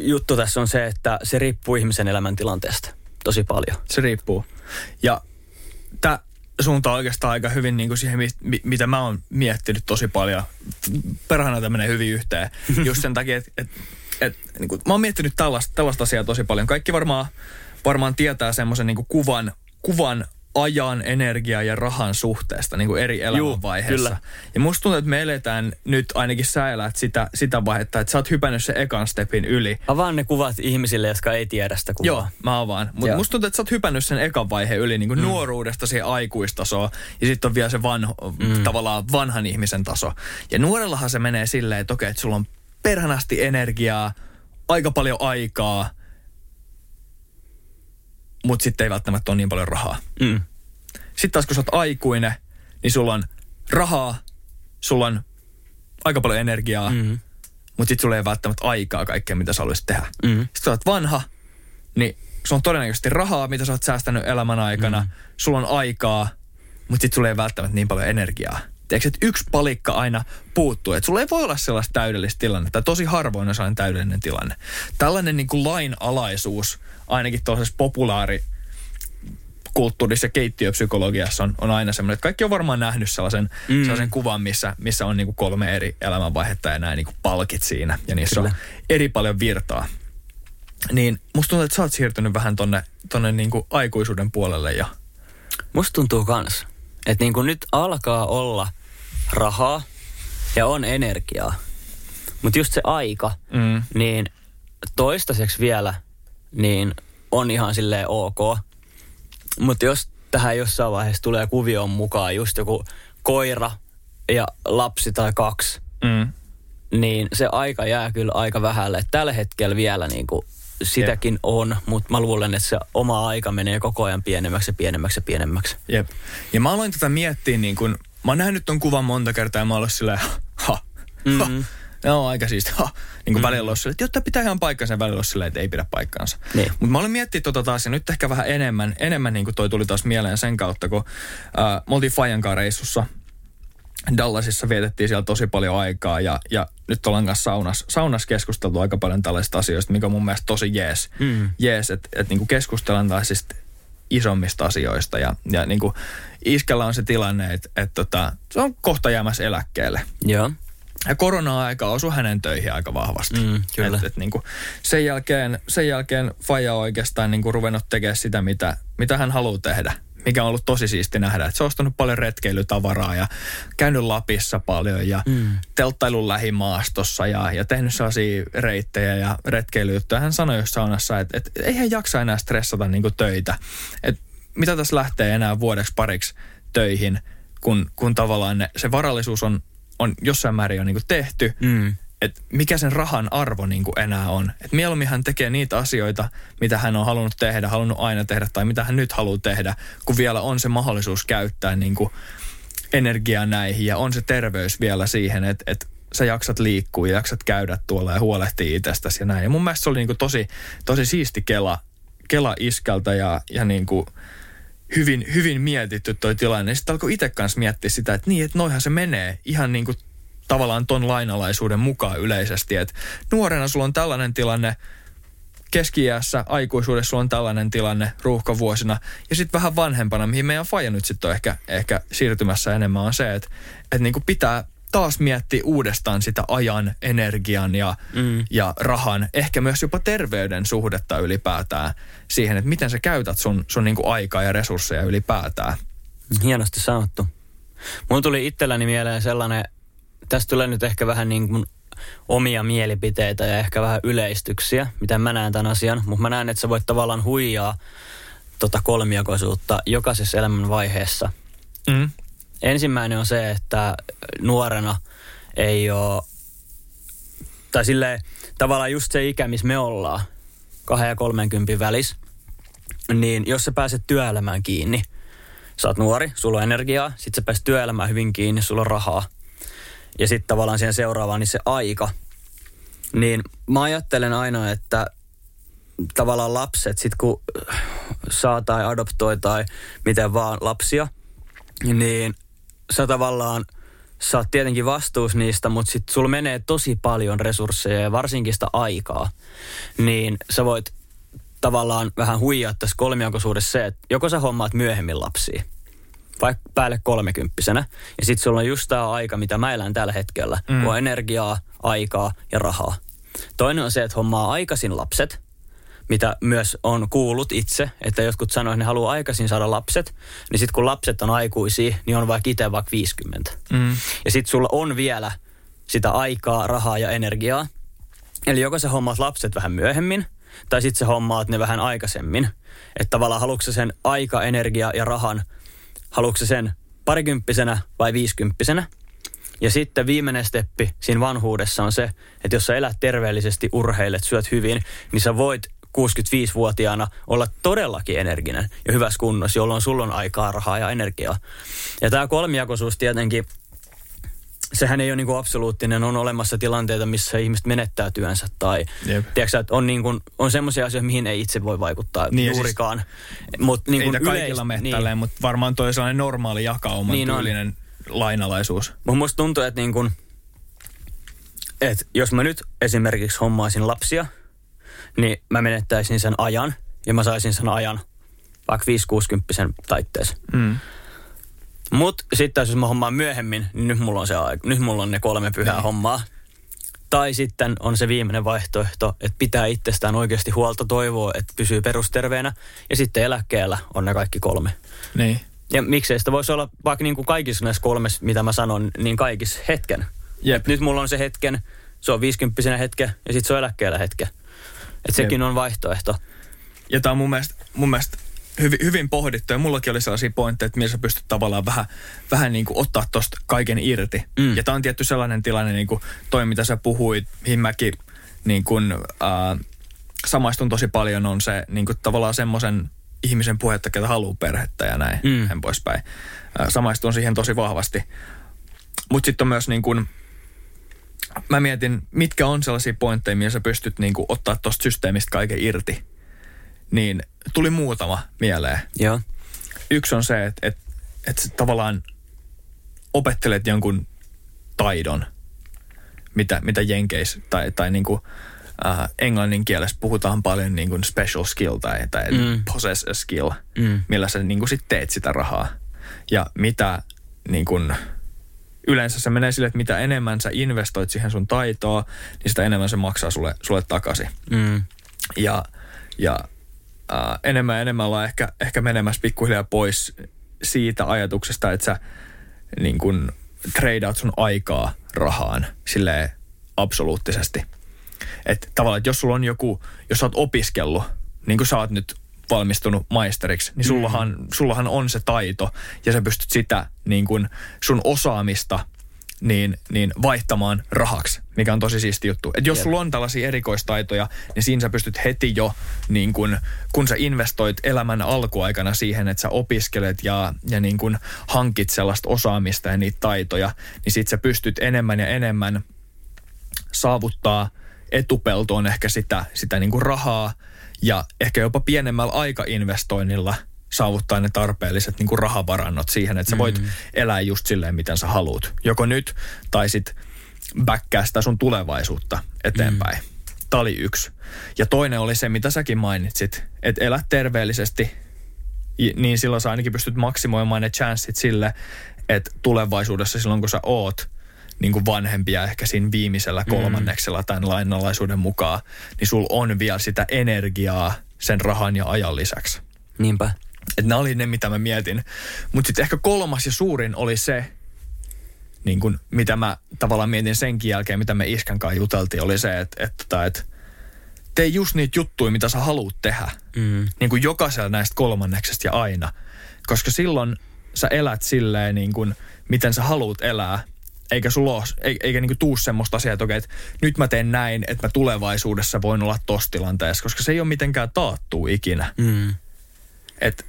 juttu tässä on se, että se riippuu ihmisen elämäntilanteesta tosi paljon. Se riippuu. Ja tämä suuntaa oikeastaan aika hyvin niin kuin siihen, mi- mitä mä oon miettinyt tosi paljon. Perhana tämä menee hyvin yhteen. Just sen takia, että et, et, niin kuin, mä oon miettinyt tällaista, tällaista asiaa tosi paljon. Kaikki varmaan, varmaan tietää semmoisen niin kuvan, kuvan ajan, energia ja rahan suhteesta niin kuin eri elämänvaiheessa. kyllä. Ja musta tuntuu, että me eletään nyt ainakin sä elät sitä, sitä vaihetta, että sä oot hypännyt sen ekan stepin yli. Avaan ne kuvat ihmisille, jotka ei tiedä sitä kuvaa. Joo, mä avaan. Mutta musta tuntuu, että sä oot hypännyt sen ekan vaiheen yli niin kuin mm. nuoruudesta siihen aikuistasoon. Ja sitten on vielä se vanho, mm. tavallaan vanhan ihmisen taso. Ja nuorellahan se menee silleen, että okei, että sulla on perhanasti energiaa, aika paljon aikaa, mutta sitten ei välttämättä ole niin paljon rahaa. Mm. Sitten taas kun sä oot aikuinen, niin sulla on rahaa, sulla on aika paljon energiaa, mm. mutta sitten sulla ei välttämättä aikaa kaikkea, mitä sä haluaisit tehdä. Mm. Sitten kun sä oot vanha, niin sulla on todennäköisesti rahaa, mitä sä oot säästänyt elämän aikana, mm. sulla on aikaa, mutta sitten sulla ei välttämättä niin paljon energiaa. Tiedätkö, että yksi palikka aina puuttuu. Että sulla ei voi olla sellaista täydellistä tilannetta. Tosi harvoin on sellainen täydellinen tilanne. Tällainen niin kuin lainalaisuus, ainakin tuollaisessa populaari kulttuurissa ja keittiöpsykologiassa on, on aina semmoinen, että kaikki on varmaan nähnyt sellaisen, mm. sellaisen kuvan, missä, missä on niinku kolme eri elämänvaihetta ja nämä niinku palkit siinä. Ja niissä Kyllä. on eri paljon virtaa. Niin musta tuntuu, että sä oot siirtynyt vähän tonne, tonne niinku aikuisuuden puolelle ja Musta tuntuu kans, että niin nyt alkaa olla rahaa ja on energiaa. Mutta just se aika, mm, niin toistaiseksi vielä, niin on ihan silleen ok. Mutta jos tähän jossain vaiheessa tulee kuvioon mukaan just joku koira ja lapsi tai kaksi, mm, niin se aika jää kyllä aika vähälle. Et Tällä hetkellä vielä niin kuin sitäkin on, mutta mä luulen, että se oma aika menee koko ajan pienemmäksi ja pienemmäksi ja pienemmäksi. jep. Ja mä aloin tätä miettiä niin kun, mä oon nähnyt ton kuvan monta kertaa ja mä oon silleen, ha, ha, Mhm. No aika siisti. Ha. Niin kuin välillä on silleen, että jotta pitää ihan paikkansa ja välillä silleen, että ei pidä paikkaansa. Niin. Mutta mä olin miettinyt tota taas ja nyt ehkä vähän enemmän, enemmän niin kuin toi tuli taas mieleen sen kautta, kun äh, me oltiin Fajankaan reissussa. Dallasissa vietettiin siellä tosi paljon aikaa ja, ja nyt ollaan kanssa saunas, saunas keskusteltu aika paljon tällaisista asioista, mikä on mun mielestä tosi jees. Mm. Jees, että et niinku keskustellaan tällaisista isommista asioista ja, ja niinku iskellä on se tilanne, että et tota, se on kohta jäämässä eläkkeelle. Joo. Ja korona-aika osui hänen töihin aika vahvasti. Mm, kyllä. Et, et niinku sen, jälkeen, sen jälkeen Faija on oikeastaan niinku ruvennut tekemään sitä, mitä, mitä hän haluaa tehdä. Mikä on ollut tosi siisti nähdä. Et se on ostanut paljon retkeilytavaraa ja käynyt Lapissa paljon ja mm. telttailun lähimaastossa ja, ja tehnyt sellaisia reittejä ja retkeilyjuttuja. Hän sanoi just saunassa, että et, ei hän jaksa enää stressata niinku töitä. Et mitä tässä lähtee enää vuodeksi pariksi töihin, kun, kun tavallaan ne, se varallisuus on, on jossain määrin jo niinku tehty. Mm. Että mikä sen rahan arvo niinku enää on. Että mieluummin hän tekee niitä asioita, mitä hän on halunnut tehdä, halunnut aina tehdä tai mitä hän nyt haluaa tehdä, kun vielä on se mahdollisuus käyttää niinku energiaa näihin ja on se terveys vielä siihen, että, että sä jaksat liikkua ja jaksat käydä tuolla ja huolehtia itsestäsi ja näin. Ja mun mielestä se oli niinku tosi, tosi siisti kela, kela iskältä ja, ja niinku hyvin, hyvin mietitty toi tilanne. Sitten alkoi itse kanssa miettiä sitä, että niin, että noihan se menee ihan niin kuin tavallaan ton lainalaisuuden mukaan yleisesti. Että nuorena sulla on tällainen tilanne, keski aikuisuudessa sulla on tällainen tilanne ruuhkavuosina. Ja sitten vähän vanhempana, mihin meidän faija nyt sitten on ehkä, ehkä siirtymässä enemmän, on se, että, että niin kuin pitää taas miettiä uudestaan sitä ajan, energian ja, mm. ja rahan, ehkä myös jopa terveyden suhdetta ylipäätään siihen, että miten sä käytät sun, sun niin kuin aikaa ja resursseja ylipäätään. Hienosti sanottu. Mulla tuli itselläni mieleen sellainen, tästä tulee nyt ehkä vähän niin kuin omia mielipiteitä ja ehkä vähän yleistyksiä, miten mä näen tämän asian, mutta mä näen, että sä voit tavallaan huijaa tota kolmijakoisuutta jokaisessa elämän vaiheessa. Mm. Ensimmäinen on se, että nuorena ei ole, tai silleen tavallaan just se ikä, missä me ollaan, kahden ja 30 välis, niin jos sä pääset työelämään kiinni, sä oot nuori, sulla on energiaa, sit sä pääset työelämään hyvin kiinni, sulla on rahaa. Ja sitten tavallaan siihen seuraavaan, niin se aika. Niin mä ajattelen aina, että tavallaan lapset, sit kun saa tai adoptoi tai miten vaan lapsia, niin sä tavallaan saat tietenkin vastuus niistä, mutta sit sulla menee tosi paljon resursseja ja varsinkin sitä aikaa. Niin sä voit tavallaan vähän huijaa tässä kolmijakoisuudessa se, että joko sä hommaat myöhemmin lapsia, vaikka päälle kolmekymppisenä, ja sitten sulla on just tämä aika, mitä mä elän tällä hetkellä, mm. on energiaa, aikaa ja rahaa. Toinen on se, että hommaa aikaisin lapset, mitä myös on kuullut itse, että jotkut sanoo, että ne haluaa aikaisin saada lapset, niin sitten kun lapset on aikuisia, niin on vaikka itse vaikka 50. Mm. Ja sitten sulla on vielä sitä aikaa, rahaa ja energiaa. Eli joko sä hommaat lapset vähän myöhemmin, tai sitten sä hommaat ne vähän aikaisemmin. Että tavallaan haluatko sen aika, energia ja rahan, haluatko sen parikymppisenä vai viisikymppisenä. Ja sitten viimeinen steppi siinä vanhuudessa on se, että jos sä elät terveellisesti, urheilet, syöt hyvin, niin sä voit 65-vuotiaana olla todellakin energinen ja hyvässä kunnossa, jolloin sulla on aikaa, rahaa ja energiaa. Ja tämä kolmijakoisuus tietenkin, sehän ei ole niin kuin absoluuttinen, on olemassa tilanteita, missä ihmiset menettää työnsä tai Jep. tiedätkö, että on, niin kuin, on semmoisia asioita, mihin ei itse voi vaikuttaa Niin siis- juurikaan. Mut niin Ei kuin niitä kaikilla yleis- mene niin. tälleen, mutta varmaan toi sellainen normaali jakauman Niin on. tyylinen lainalaisuus. Mun musta tuntuu, että niin kun, et jos mä nyt esimerkiksi hommaisin lapsia, niin mä menettäisin sen ajan ja mä saisin sen ajan vaikka 5-60 taitteessa. Mm. Mut sitten jos mä hommaan myöhemmin, niin nyt mulla on se aika. Nyt mulla on ne kolme pyhää Niin. hommaa. Tai sitten on se viimeinen vaihtoehto, että pitää itsestään oikeasti huolta toivoa, että pysyy perusterveenä. Ja sitten eläkkeellä on ne kaikki kolme. Niin. Ja miksei sitä voisi olla vaikka niin kuin kaikissa näissä kolmessa, mitä mä sanon, niin kaikissa hetken. Jep. Nyt mulla on se hetken, se on 50 hetke ja sitten se on eläkkeellä hetke. Että sekin on vaihtoehto. Ja tämä on mun mielestä, mun mielestä hyvin, hyvin pohdittu. Ja mullakin oli sellaisia pointteja, että millä sä pystyt tavallaan vähän, vähän niin kuin ottaa tosta kaiken irti. Mm. Ja tämä on tietty sellainen tilanne, niin kuin toi mitä sä puhuit, mihin mäkin niin kuin, äh, samaistun tosi paljon, on se niin kuin tavallaan semmoisen ihmisen puhetta, ketä haluaa perhettä ja näin, Mm. näin poispäin. Äh, samaistun siihen tosi vahvasti. Mutta sitten on myös niin kuin, mä mietin, mitkä on sellaisia pointteja, millä sä pystyt niin kuin, ottaa tuosta systeemistä kaiken irti. Niin tuli muutama mieleen. Joo. Yksi on se, että, että, että tavallaan opettelet jonkun taidon, mitä, mitä jenkeis tai, tai niin kuin, äh, englannin kielessä puhutaan paljon niin kuin special skill tai, tai mm. possess a skill, Mm. millä sä niin kuin sit teet sitä rahaa. Ja mitä niin kuin, yleensä se menee sille, että mitä enemmän sä investoit siihen sun taitoa, niin sitä enemmän se maksaa sulle, sulle takaisin. Mm. Ja, ja äh, enemmän ja enemmän ollaan ehkä, ehkä menemässä pikkuhiljaa pois siitä ajatuksesta, että sä niin kun treidaat sun aikaa rahaan silleen absoluuttisesti. Että tavallaan, että jos sulla on joku, jos sä oot opiskellut, niin kuin sä oot nyt valmistunut maisteriksi, niin sullahan, sullahan on se taito ja sä pystyt sitä niin kuin sun osaamista niin, niin vaihtamaan rahaksi, mikä on tosi siisti juttu. Et jos Jep. sulla on tällaisia erikoistaitoja, niin siinä sä pystyt heti jo, niin kun, kun sä investoit elämän alkuaikana siihen, että sä opiskelet ja, ja niin kun hankit sellaista osaamista ja niitä taitoja, niin sit sä pystyt enemmän ja enemmän saavuttaa etupeltoon ehkä sitä, sitä niin kuin rahaa ja ehkä jopa pienemmällä aikainvestoinnilla saavuttaa ne tarpeelliset niin kuin rahavarannot siihen, että sä voit mm. elää just silleen, miten sä haluut. Joko nyt tai sit backkää sitä sun tulevaisuutta eteenpäin. Mm. Tämä oli yksi. Ja toinen oli se, mitä säkin mainitsit, että elät terveellisesti, niin silloin sä ainakin pystyt maksimoimaan ne chanssit sille, että tulevaisuudessa silloin kun sä oot niin kuin vanhempia ehkä siinä viimeisellä kolmanneksella tämän lainalaisuuden mukaan, niin sul on vielä sitä energiaa sen rahan ja ajan lisäksi. Niinpä. Että nämä oli ne, mitä mä mietin. Mutta sitten ehkä kolmas ja suurin oli se, niin kun, mitä mä tavallaan mietin senkin jälkeen, mitä me Iskän kanssa juteltiin, oli se, että, että, että, että tee just niitä juttuja, mitä sä haluat tehdä. Mm. Niin kuin jokaisella näistä kolmanneksesta ja aina. Koska silloin sä elät silleen, niin kuin, miten sä haluat elää. Eikä sulla ole, eikä, niin kuin tuu semmoista asiaa, että, okei, että nyt mä teen näin, että mä tulevaisuudessa voin olla tossa tilanteessa. Koska se ei ole mitenkään taattuu ikinä. Mm. Et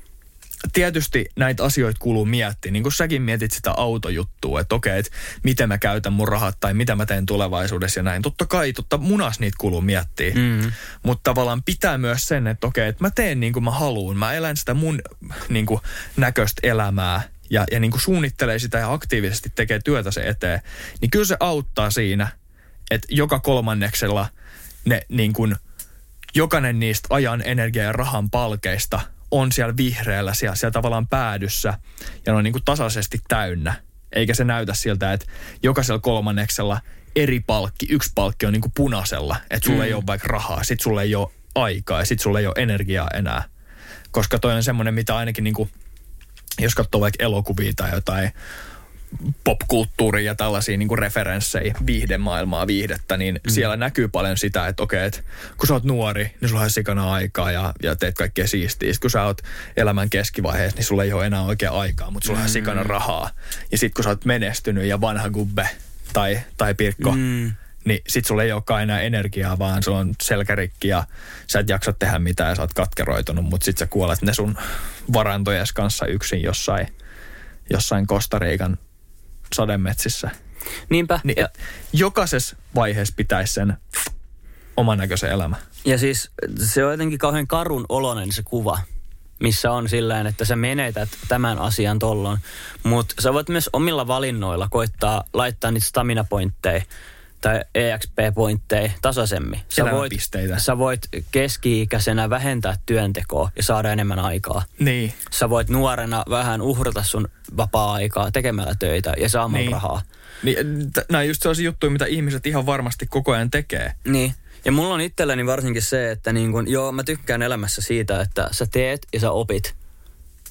tietysti näitä asioita kuuluu miettiä. Niin kuin säkin mietit sitä autojuttua, että okei, että miten mä käytän mun rahat tai mitä mä teen tulevaisuudessa ja näin. Totta kai, totta munas niitä kuuluu miettiä. Mm. Mutta tavallaan pitää myös sen, että okei, että mä teen niin kuin mä haluan. Mä elän sitä mun niin kuin näköistä elämää ja, ja niin kuin suunnittelee sitä ja aktiivisesti tekee työtä se eteen. Niin kyllä se auttaa siinä, että joka kolmanneksella ne niin kuin, jokainen niistä ajan, energia ja rahan palkeista on siellä vihreällä, siellä, siellä tavallaan päädyssä ja ne on niin kuin tasaisesti täynnä. Eikä se näytä siltä, että jokaisella kolmanneksella eri palkki, yksi palkki on niin kuin punaisella, että sulla mm. ei ole vaikka rahaa, sit sulla ei ole aikaa ja sit sulla ei ole energiaa enää. Koska toi on semmoinen, mitä ainakin niin kuin, jos katsoo vaikka elokuvia tai jotain popkulttuuria ja tällaisia niin kuin referenssejä, viihdemaailmaa, viihdettä, niin mm. siellä näkyy paljon sitä, että okei, että kun sä oot nuori, niin sulla on sikana aikaa ja, ja teet kaikkea siistiä. Sitten kun sä oot elämän keskivaiheessa, niin sulla ei ole enää oikea aikaa, mutta sulla on mm. sikana rahaa. Ja sitten kun sä oot menestynyt ja vanha gubbe tai, tai pirkko, mm. niin sit sulla ei olekaan enää energiaa, vaan sulla on selkärikki ja sä et jaksa tehdä mitään ja sä oot katkeroitunut, mutta sit sä kuolet ne sun varantojes kanssa yksin jossain, jossain Kostariikan sademetsissä. Niinpä. Niin, ja, jokaisessa vaiheessa pitäisi sen oman näköisen elämä. ja siis se on jotenkin kauhean karun oloinen se kuva, missä on sillä että sä menetät tämän asian tollon. Mutta sä voit myös omilla valinnoilla koittaa laittaa niitä stamina-pointteja tai EXP-pointteja tasaisemmin. Sä voit, sä voit keski-ikäisenä vähentää työntekoa ja saada enemmän aikaa. Niin. Sä voit nuorena vähän uhrata sun vapaa-aikaa tekemällä töitä ja saamaan Niin. rahaa. niin t- nämä just sellaisia juttuja, mitä ihmiset ihan varmasti koko ajan tekee. Niin. Ja mulla on itselläni varsinkin se, että niin kun, joo, mä tykkään elämässä siitä, että sä teet ja sä opit.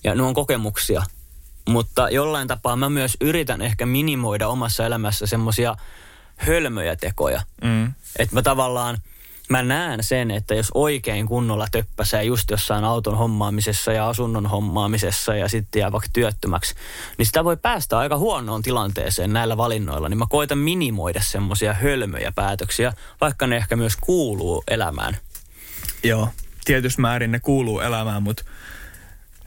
Ja ne on kokemuksia. Mutta jollain tapaa mä myös yritän ehkä minimoida omassa elämässä semmosia hölmöjä tekoja. Mm. Että mä tavallaan, mä näen sen, että jos oikein kunnolla töppäsee just jossain auton hommaamisessa ja asunnon hommaamisessa ja sitten jää vaikka työttömäksi, niin sitä voi päästä aika huonoon tilanteeseen näillä valinnoilla. Niin mä koitan minimoida semmoisia hölmöjä päätöksiä, vaikka ne ehkä myös kuuluu elämään. Joo, tietyssä määrin ne kuuluu elämään, mutta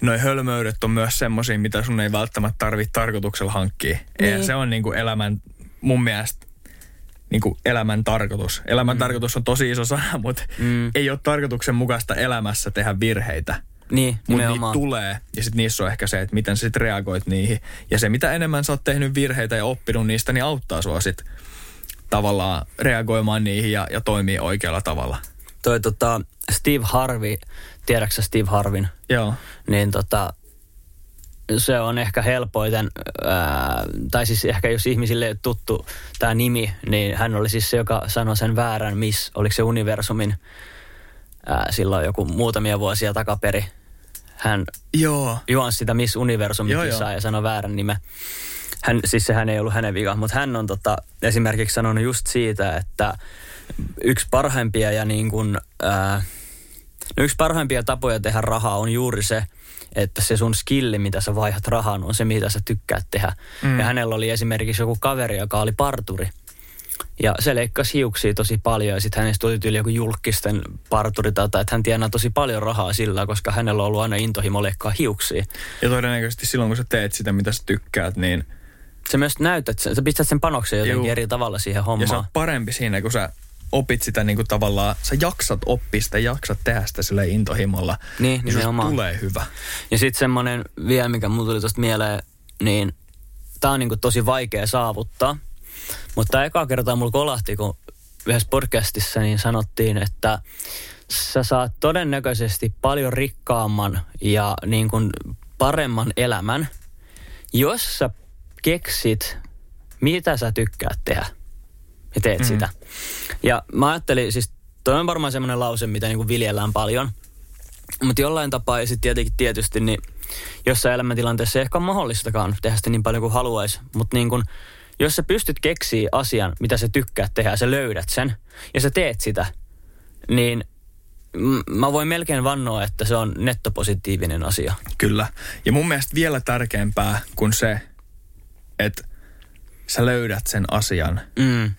noi hölmöydet on myös semmoisia, mitä sun ei välttämättä tarvitse tarkoituksella hankkia. Niin. Niin. se on niinku elämän, mun mielestä niinku elämän tarkoitus. Elämän mm. tarkoitus on tosi iso sana, mutta mm. ei ole tarkoituksenmukaista elämässä tehdä virheitä. Niin, Mutta niitä tulee, ja sitten niissä on ehkä se, että miten sä sit reagoit niihin. Ja se, mitä enemmän sä oot tehnyt virheitä ja oppinut niistä, niin auttaa sua sit tavallaan reagoimaan niihin ja, ja toimii oikealla tavalla. Toi tota, Steve Harvey, tiedätkö Steve Harvin? Joo. niin tota, se on ehkä helpoiten, ää, tai siis ehkä jos ihmisille tuttu tämä nimi, niin hän oli siis se, joka sanoi sen väärän Miss, oliko se Universumin ää, silloin joku muutamia vuosia takaperi. Hän Joo. juonsi sitä Miss Universum Joo, kisaa ja sanoi väärän nimen. Hän, siis sehän ei ollut hänen vika, mutta hän on tota, esimerkiksi sanonut just siitä, että yksi parhaimpia ja niin kuin, ää, no yksi parhaimpia tapoja tehdä rahaa on juuri se, että se sun skilli, mitä sä vaihdat rahaan, on se, mitä sä tykkäät tehdä. Mm. Ja hänellä oli esimerkiksi joku kaveri, joka oli parturi. Ja se leikkasi hiuksia tosi paljon ja sitten hänestä tuli tyyli joku julkisten parturi tai että hän tienaa tosi paljon rahaa sillä, koska hänellä on ollut aina intohimo leikkaa hiuksia. Ja todennäköisesti silloin, kun sä teet sitä, mitä sä tykkäät, niin Se myös näytät, sen- sä pistät sen panoksen jotenkin Juu. eri tavalla siihen ja sä hommaan. oot parempi siinä, kun sä opit sitä niin kuin tavallaan, sä jaksat oppia sitä, jaksat tehdä sitä sille intohimolla. Niin, susta nimenomaan. tulee hyvä. Ja sitten semmoinen vielä, mikä mulla tuli tuosta mieleen, niin tää on niinku tosi vaikea saavuttaa. Mutta eka kertaa mulla kolahti, kun yhdessä podcastissa niin sanottiin, että sä saat todennäköisesti paljon rikkaamman ja niin kuin paremman elämän, jos sä keksit, mitä sä tykkäät tehdä ja teet mm. sitä. Ja mä ajattelin, siis toi on varmaan semmoinen lause, mitä niin kuin viljellään paljon. Mutta jollain tapaa ja sitten tietenkin tietysti, niin jossain elämäntilanteessa ei ehkä ole mahdollistakaan tehdä sitä niin paljon kuin haluaisi. Mutta niin kun, jos sä pystyt keksiä asian, mitä sä tykkäät tehdä, ja sä löydät sen, ja sä teet sitä, niin mä voin melkein vannoa, että se on nettopositiivinen asia. Kyllä. Ja mun mielestä vielä tärkeämpää kuin se, että sä löydät sen asian, Mm.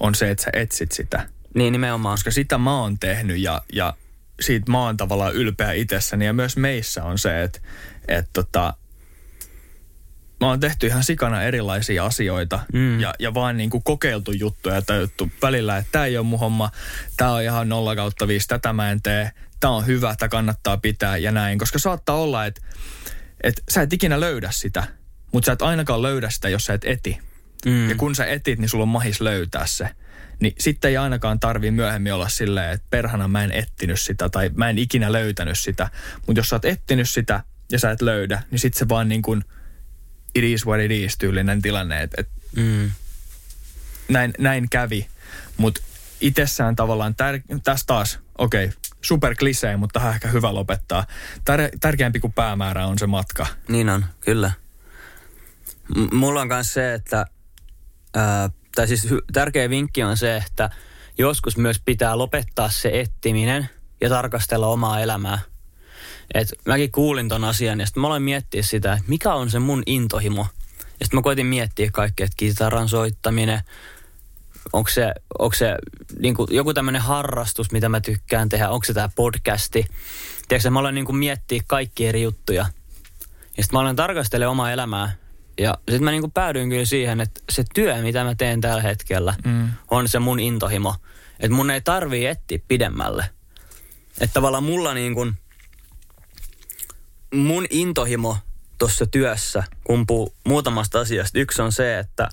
On se, että sä etsit sitä. Niin nimenomaan. Koska sitä mä oon tehnyt ja, ja siitä mä oon tavallaan ylpeä itsessäni ja myös meissä on se, että, että tota, mä oon tehty ihan sikana erilaisia asioita mm. ja, ja vaan niin kuin kokeiltu juttuja ja tajuttu välillä, että tämä ei ole mun homma, tämä on ihan 0 kautta 5, tätä mä en tee, tämä on hyvä, tämä kannattaa pitää ja näin. Koska saattaa olla, että, että sä et ikinä löydä sitä, mutta sä et ainakaan löydä sitä, jos sä et eti. Mm. Ja kun sä etit, niin sulla on mahis löytää se. Niin sitten ei ainakaan tarvii myöhemmin olla silleen, että perhana mä en ettinyt sitä tai mä en ikinä löytänyt sitä. Mutta jos sä oot ettinyt sitä ja sä et löydä, niin sitten se vaan niin kuin it is what it is tyylinen tilanne. Et, et Mm. näin, näin kävi. Mutta itsessään tavallaan, tär, tässä taas, okei, okay, super klisee, mutta tähän ehkä hyvä lopettaa. Tär, tärkeämpi kuin päämäärä on se matka. Niin on, kyllä. M- mulla on myös se, että, tai siis tärkeä vinkki on se, että joskus myös pitää lopettaa se ettiminen ja tarkastella omaa elämää. Et mäkin kuulin ton asian ja sitten mä aloin miettiä sitä, että mikä on se mun intohimo. Ja sitten mä koitin miettiä kaikkea, että kitaran soittaminen, onko se, onko se niin kuin joku tämmöinen harrastus, mitä mä tykkään tehdä, onko se tämä podcasti. Tiedätkö, mä aloin niin kuin miettiä kaikki eri juttuja. Ja sitten mä aloin tarkastelemaan omaa elämää. Ja sitten mä niin kuin päädyin kyllä siihen, että se työ, mitä mä teen tällä hetkellä, mm. on se mun intohimo. Että mun ei tarvii etsiä pidemmälle. Että tavallaan mulla niin kuin, mun intohimo tuossa työssä kumpuu muutamasta asiasta. Yksi on se, että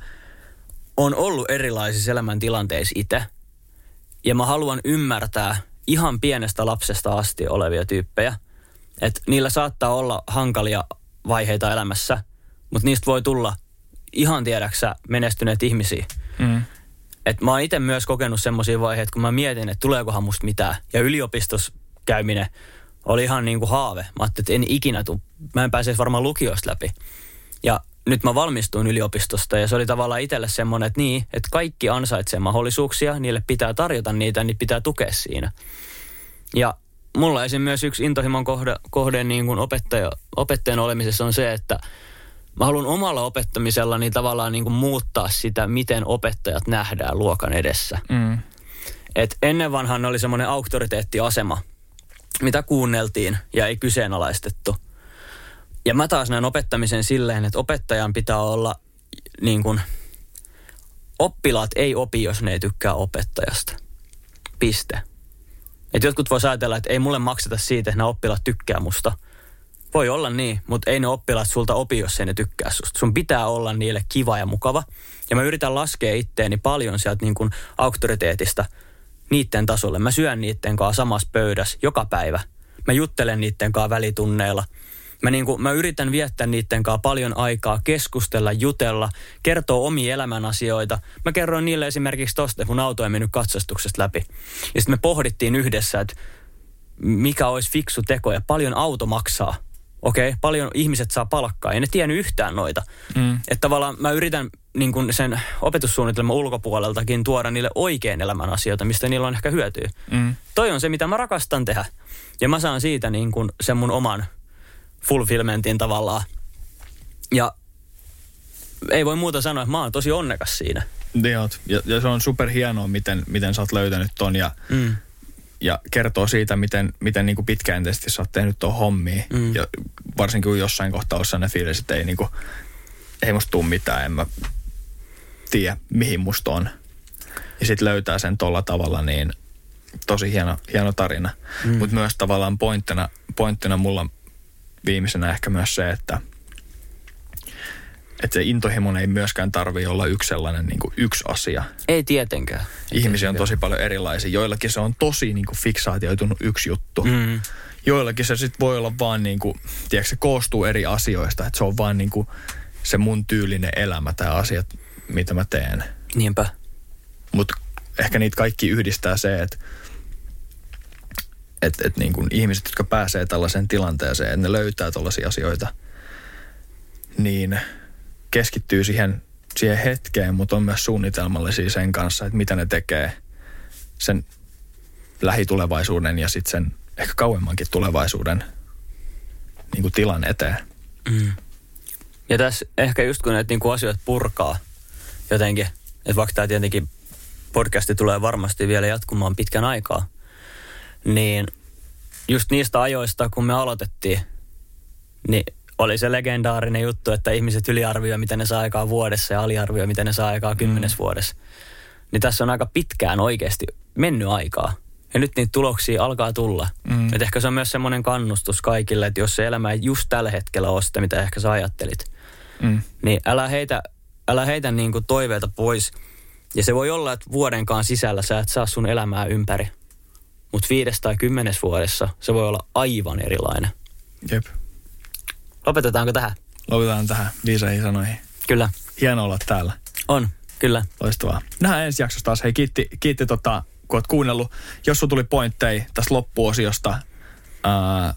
on ollut erilaisissa elämäntilanteissa itse. Ja mä haluan ymmärtää ihan pienestä lapsesta asti olevia tyyppejä. Että niillä saattaa olla hankalia vaiheita elämässä, mutta niistä voi tulla ihan tiedäksä menestyneet ihmisiä. Mm. Et mä oon itse myös kokenut semmoisia vaiheita, kun mä mietin, että tuleekohan musta mitään. Ja yliopistossa käyminen oli ihan niin kuin haave. Mä ajattelin, että en ikinä tuu. Mä en pääse varmaan lukiosta läpi. Ja nyt mä valmistuin yliopistosta ja se oli tavallaan itselle semmoinen, että niin, että kaikki ansaitsee mahdollisuuksia, niille pitää tarjota niitä, niin pitää tukea siinä. Ja mulla esim. myös yksi intohimon kohde, kohde niin kuin opettaja, opettajan olemisessa on se, että mä haluan omalla opettamisella niin tavallaan niin kuin muuttaa sitä, miten opettajat nähdään luokan edessä. Mm. Et ennen vanhan oli semmoinen auktoriteettiasema, mitä kuunneltiin ja ei kyseenalaistettu. Ja mä taas näen opettamisen silleen, että opettajan pitää olla niin kuin, oppilaat ei opi, jos ne ei tykkää opettajasta. Piste. Et jotkut voi ajatella, että ei mulle makseta siitä, että nämä oppilaat tykkää musta. Voi olla niin, mutta ei ne oppilaat sulta opi, jos ei ne tykkää susta. Sun pitää olla niille kiva ja mukava. Ja mä yritän laskea itteeni paljon sieltä niin kuin auktoriteetista niiden tasolle. Mä syön niiden kanssa samassa pöydässä joka päivä. Mä juttelen niiden kanssa välitunneilla – Mä, niin kuin, mä yritän viettää niiden kanssa paljon aikaa, keskustella, jutella, kertoa omia elämän asioita. Mä kerroin niille esimerkiksi tosta, mun auto ei mennyt katsastuksesta läpi. Ja sitten me pohdittiin yhdessä, että mikä olisi fiksu teko ja paljon auto maksaa. Okei, okay, paljon ihmiset saa palkkaa. Ei ne tiennyt yhtään noita. Mm. Että tavallaan mä yritän niin kuin sen opetussuunnitelman ulkopuoleltakin tuoda niille oikein elämän asioita, mistä niillä on ehkä hyötyä. Mm. Toi on se, mitä mä rakastan tehdä. Ja mä saan siitä niin kuin sen mun oman fulfillmentin tavallaan. Ja ei voi muuta sanoa, että mä oon tosi onnekas siinä. Ja, ja se on super hienoa, miten, miten sä oot löytänyt ton ja, mm. Ja kertoo siitä, miten, miten niin kuin pitkäjänteisesti sä oot tehnyt tuon hommiin. Mm. Ja varsinkin kun jossain kohtaa on sellainen fiilis, että ei, niin kuin, ei musta tuu mitään, en mä tiedä mihin musta on. Ja sitten löytää sen tolla tavalla, niin tosi hieno, hieno tarina. Mm. Mutta myös tavallaan pointtina, pointtina mulla viimeisenä ehkä myös se, että, että se intohimon ei myöskään tarvi olla yksi sellainen niin kuin yksi asia. Ei tietenkään. Ei Ihmisiä tietenkään. on tosi paljon erilaisia. Joillakin se on tosi niin kuin fiksaatioitunut yksi juttu. Mm. Joillakin se sitten voi olla vaan niin kuin, tiedätkö, se koostuu eri asioista. Että se on vaan niin kuin se mun tyylinen elämä tai asiat, mitä mä teen. Niinpä. Mutta ehkä niitä kaikki yhdistää se, että että et niin kuin ihmiset, jotka pääsee tällaiseen tilanteeseen, että ne löytää tällaisia asioita, niin keskittyy siihen, siihen hetkeen, mutta on myös suunnitelmallisia sen kanssa, että mitä ne tekee sen lähitulevaisuuden ja sitten sen ehkä kauemmankin tulevaisuuden niin kuin tilan eteen. Mm. Ja tässä ehkä just kun näitä niin kuin asioita purkaa jotenkin, että vaikka tämä tietenkin podcasti tulee varmasti vielä jatkumaan pitkän aikaa, niin just niistä ajoista, kun me aloitettiin, niin oli se legendaarinen juttu, että ihmiset yliarvioi, miten ne saa aikaa vuodessa ja aliarvioi, miten ne saa aikaa kymmenes mm. vuodessa. Niin tässä on aika pitkään oikeasti mennyt aikaa. Ja nyt niitä tuloksia alkaa tulla. Mm. Et ehkä se on myös semmoinen kannustus kaikille, että jos se elämä ei just tällä hetkellä ole sitä, mitä ehkä sä ajattelit, mm. niin älä heitä, älä heitä niin kuin toiveita pois. Ja se voi olla, että vuodenkaan sisällä sä et saa sun elämää ympäri. Mutta viides tai kymmenes vuodessa se voi olla aivan erilainen. Jep. Lopetetaanko tähän? Lopetetaan tähän viisaihin sanoihin. Kyllä. Hieno olla täällä. On, Kyllä. Loistavaa. Nähdään ensi jaksossa taas. Hei, kiitti, kiitti tota, kun oot kuunnellut. Jos sun tuli pointteja tästä loppuosiosta, ää,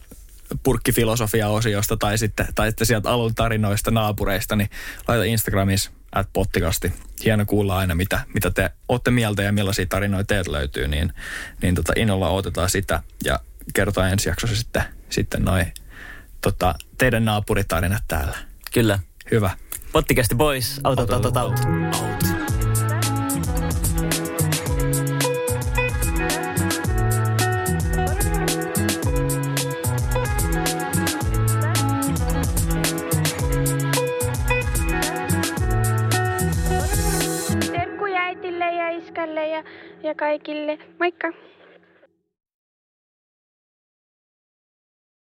purkkifilosofia-osiosta tai sitten, tai sitten sieltä alun tarinoista naapureista, niin laita Instagramissa at pottikasti. Hieno kuulla aina, mitä, mitä te olette mieltä ja millaisia tarinoita teiltä löytyy, niin, niin tota, innolla otetaan sitä ja kerrotaan ensi jaksossa sitten, sitten noin tota, teidän naapuritarinat täällä. Kyllä. Hyvä. Pottikästi boys. Autot, autot, autot. Ja iskälle ja, ja kaikille. Moikka!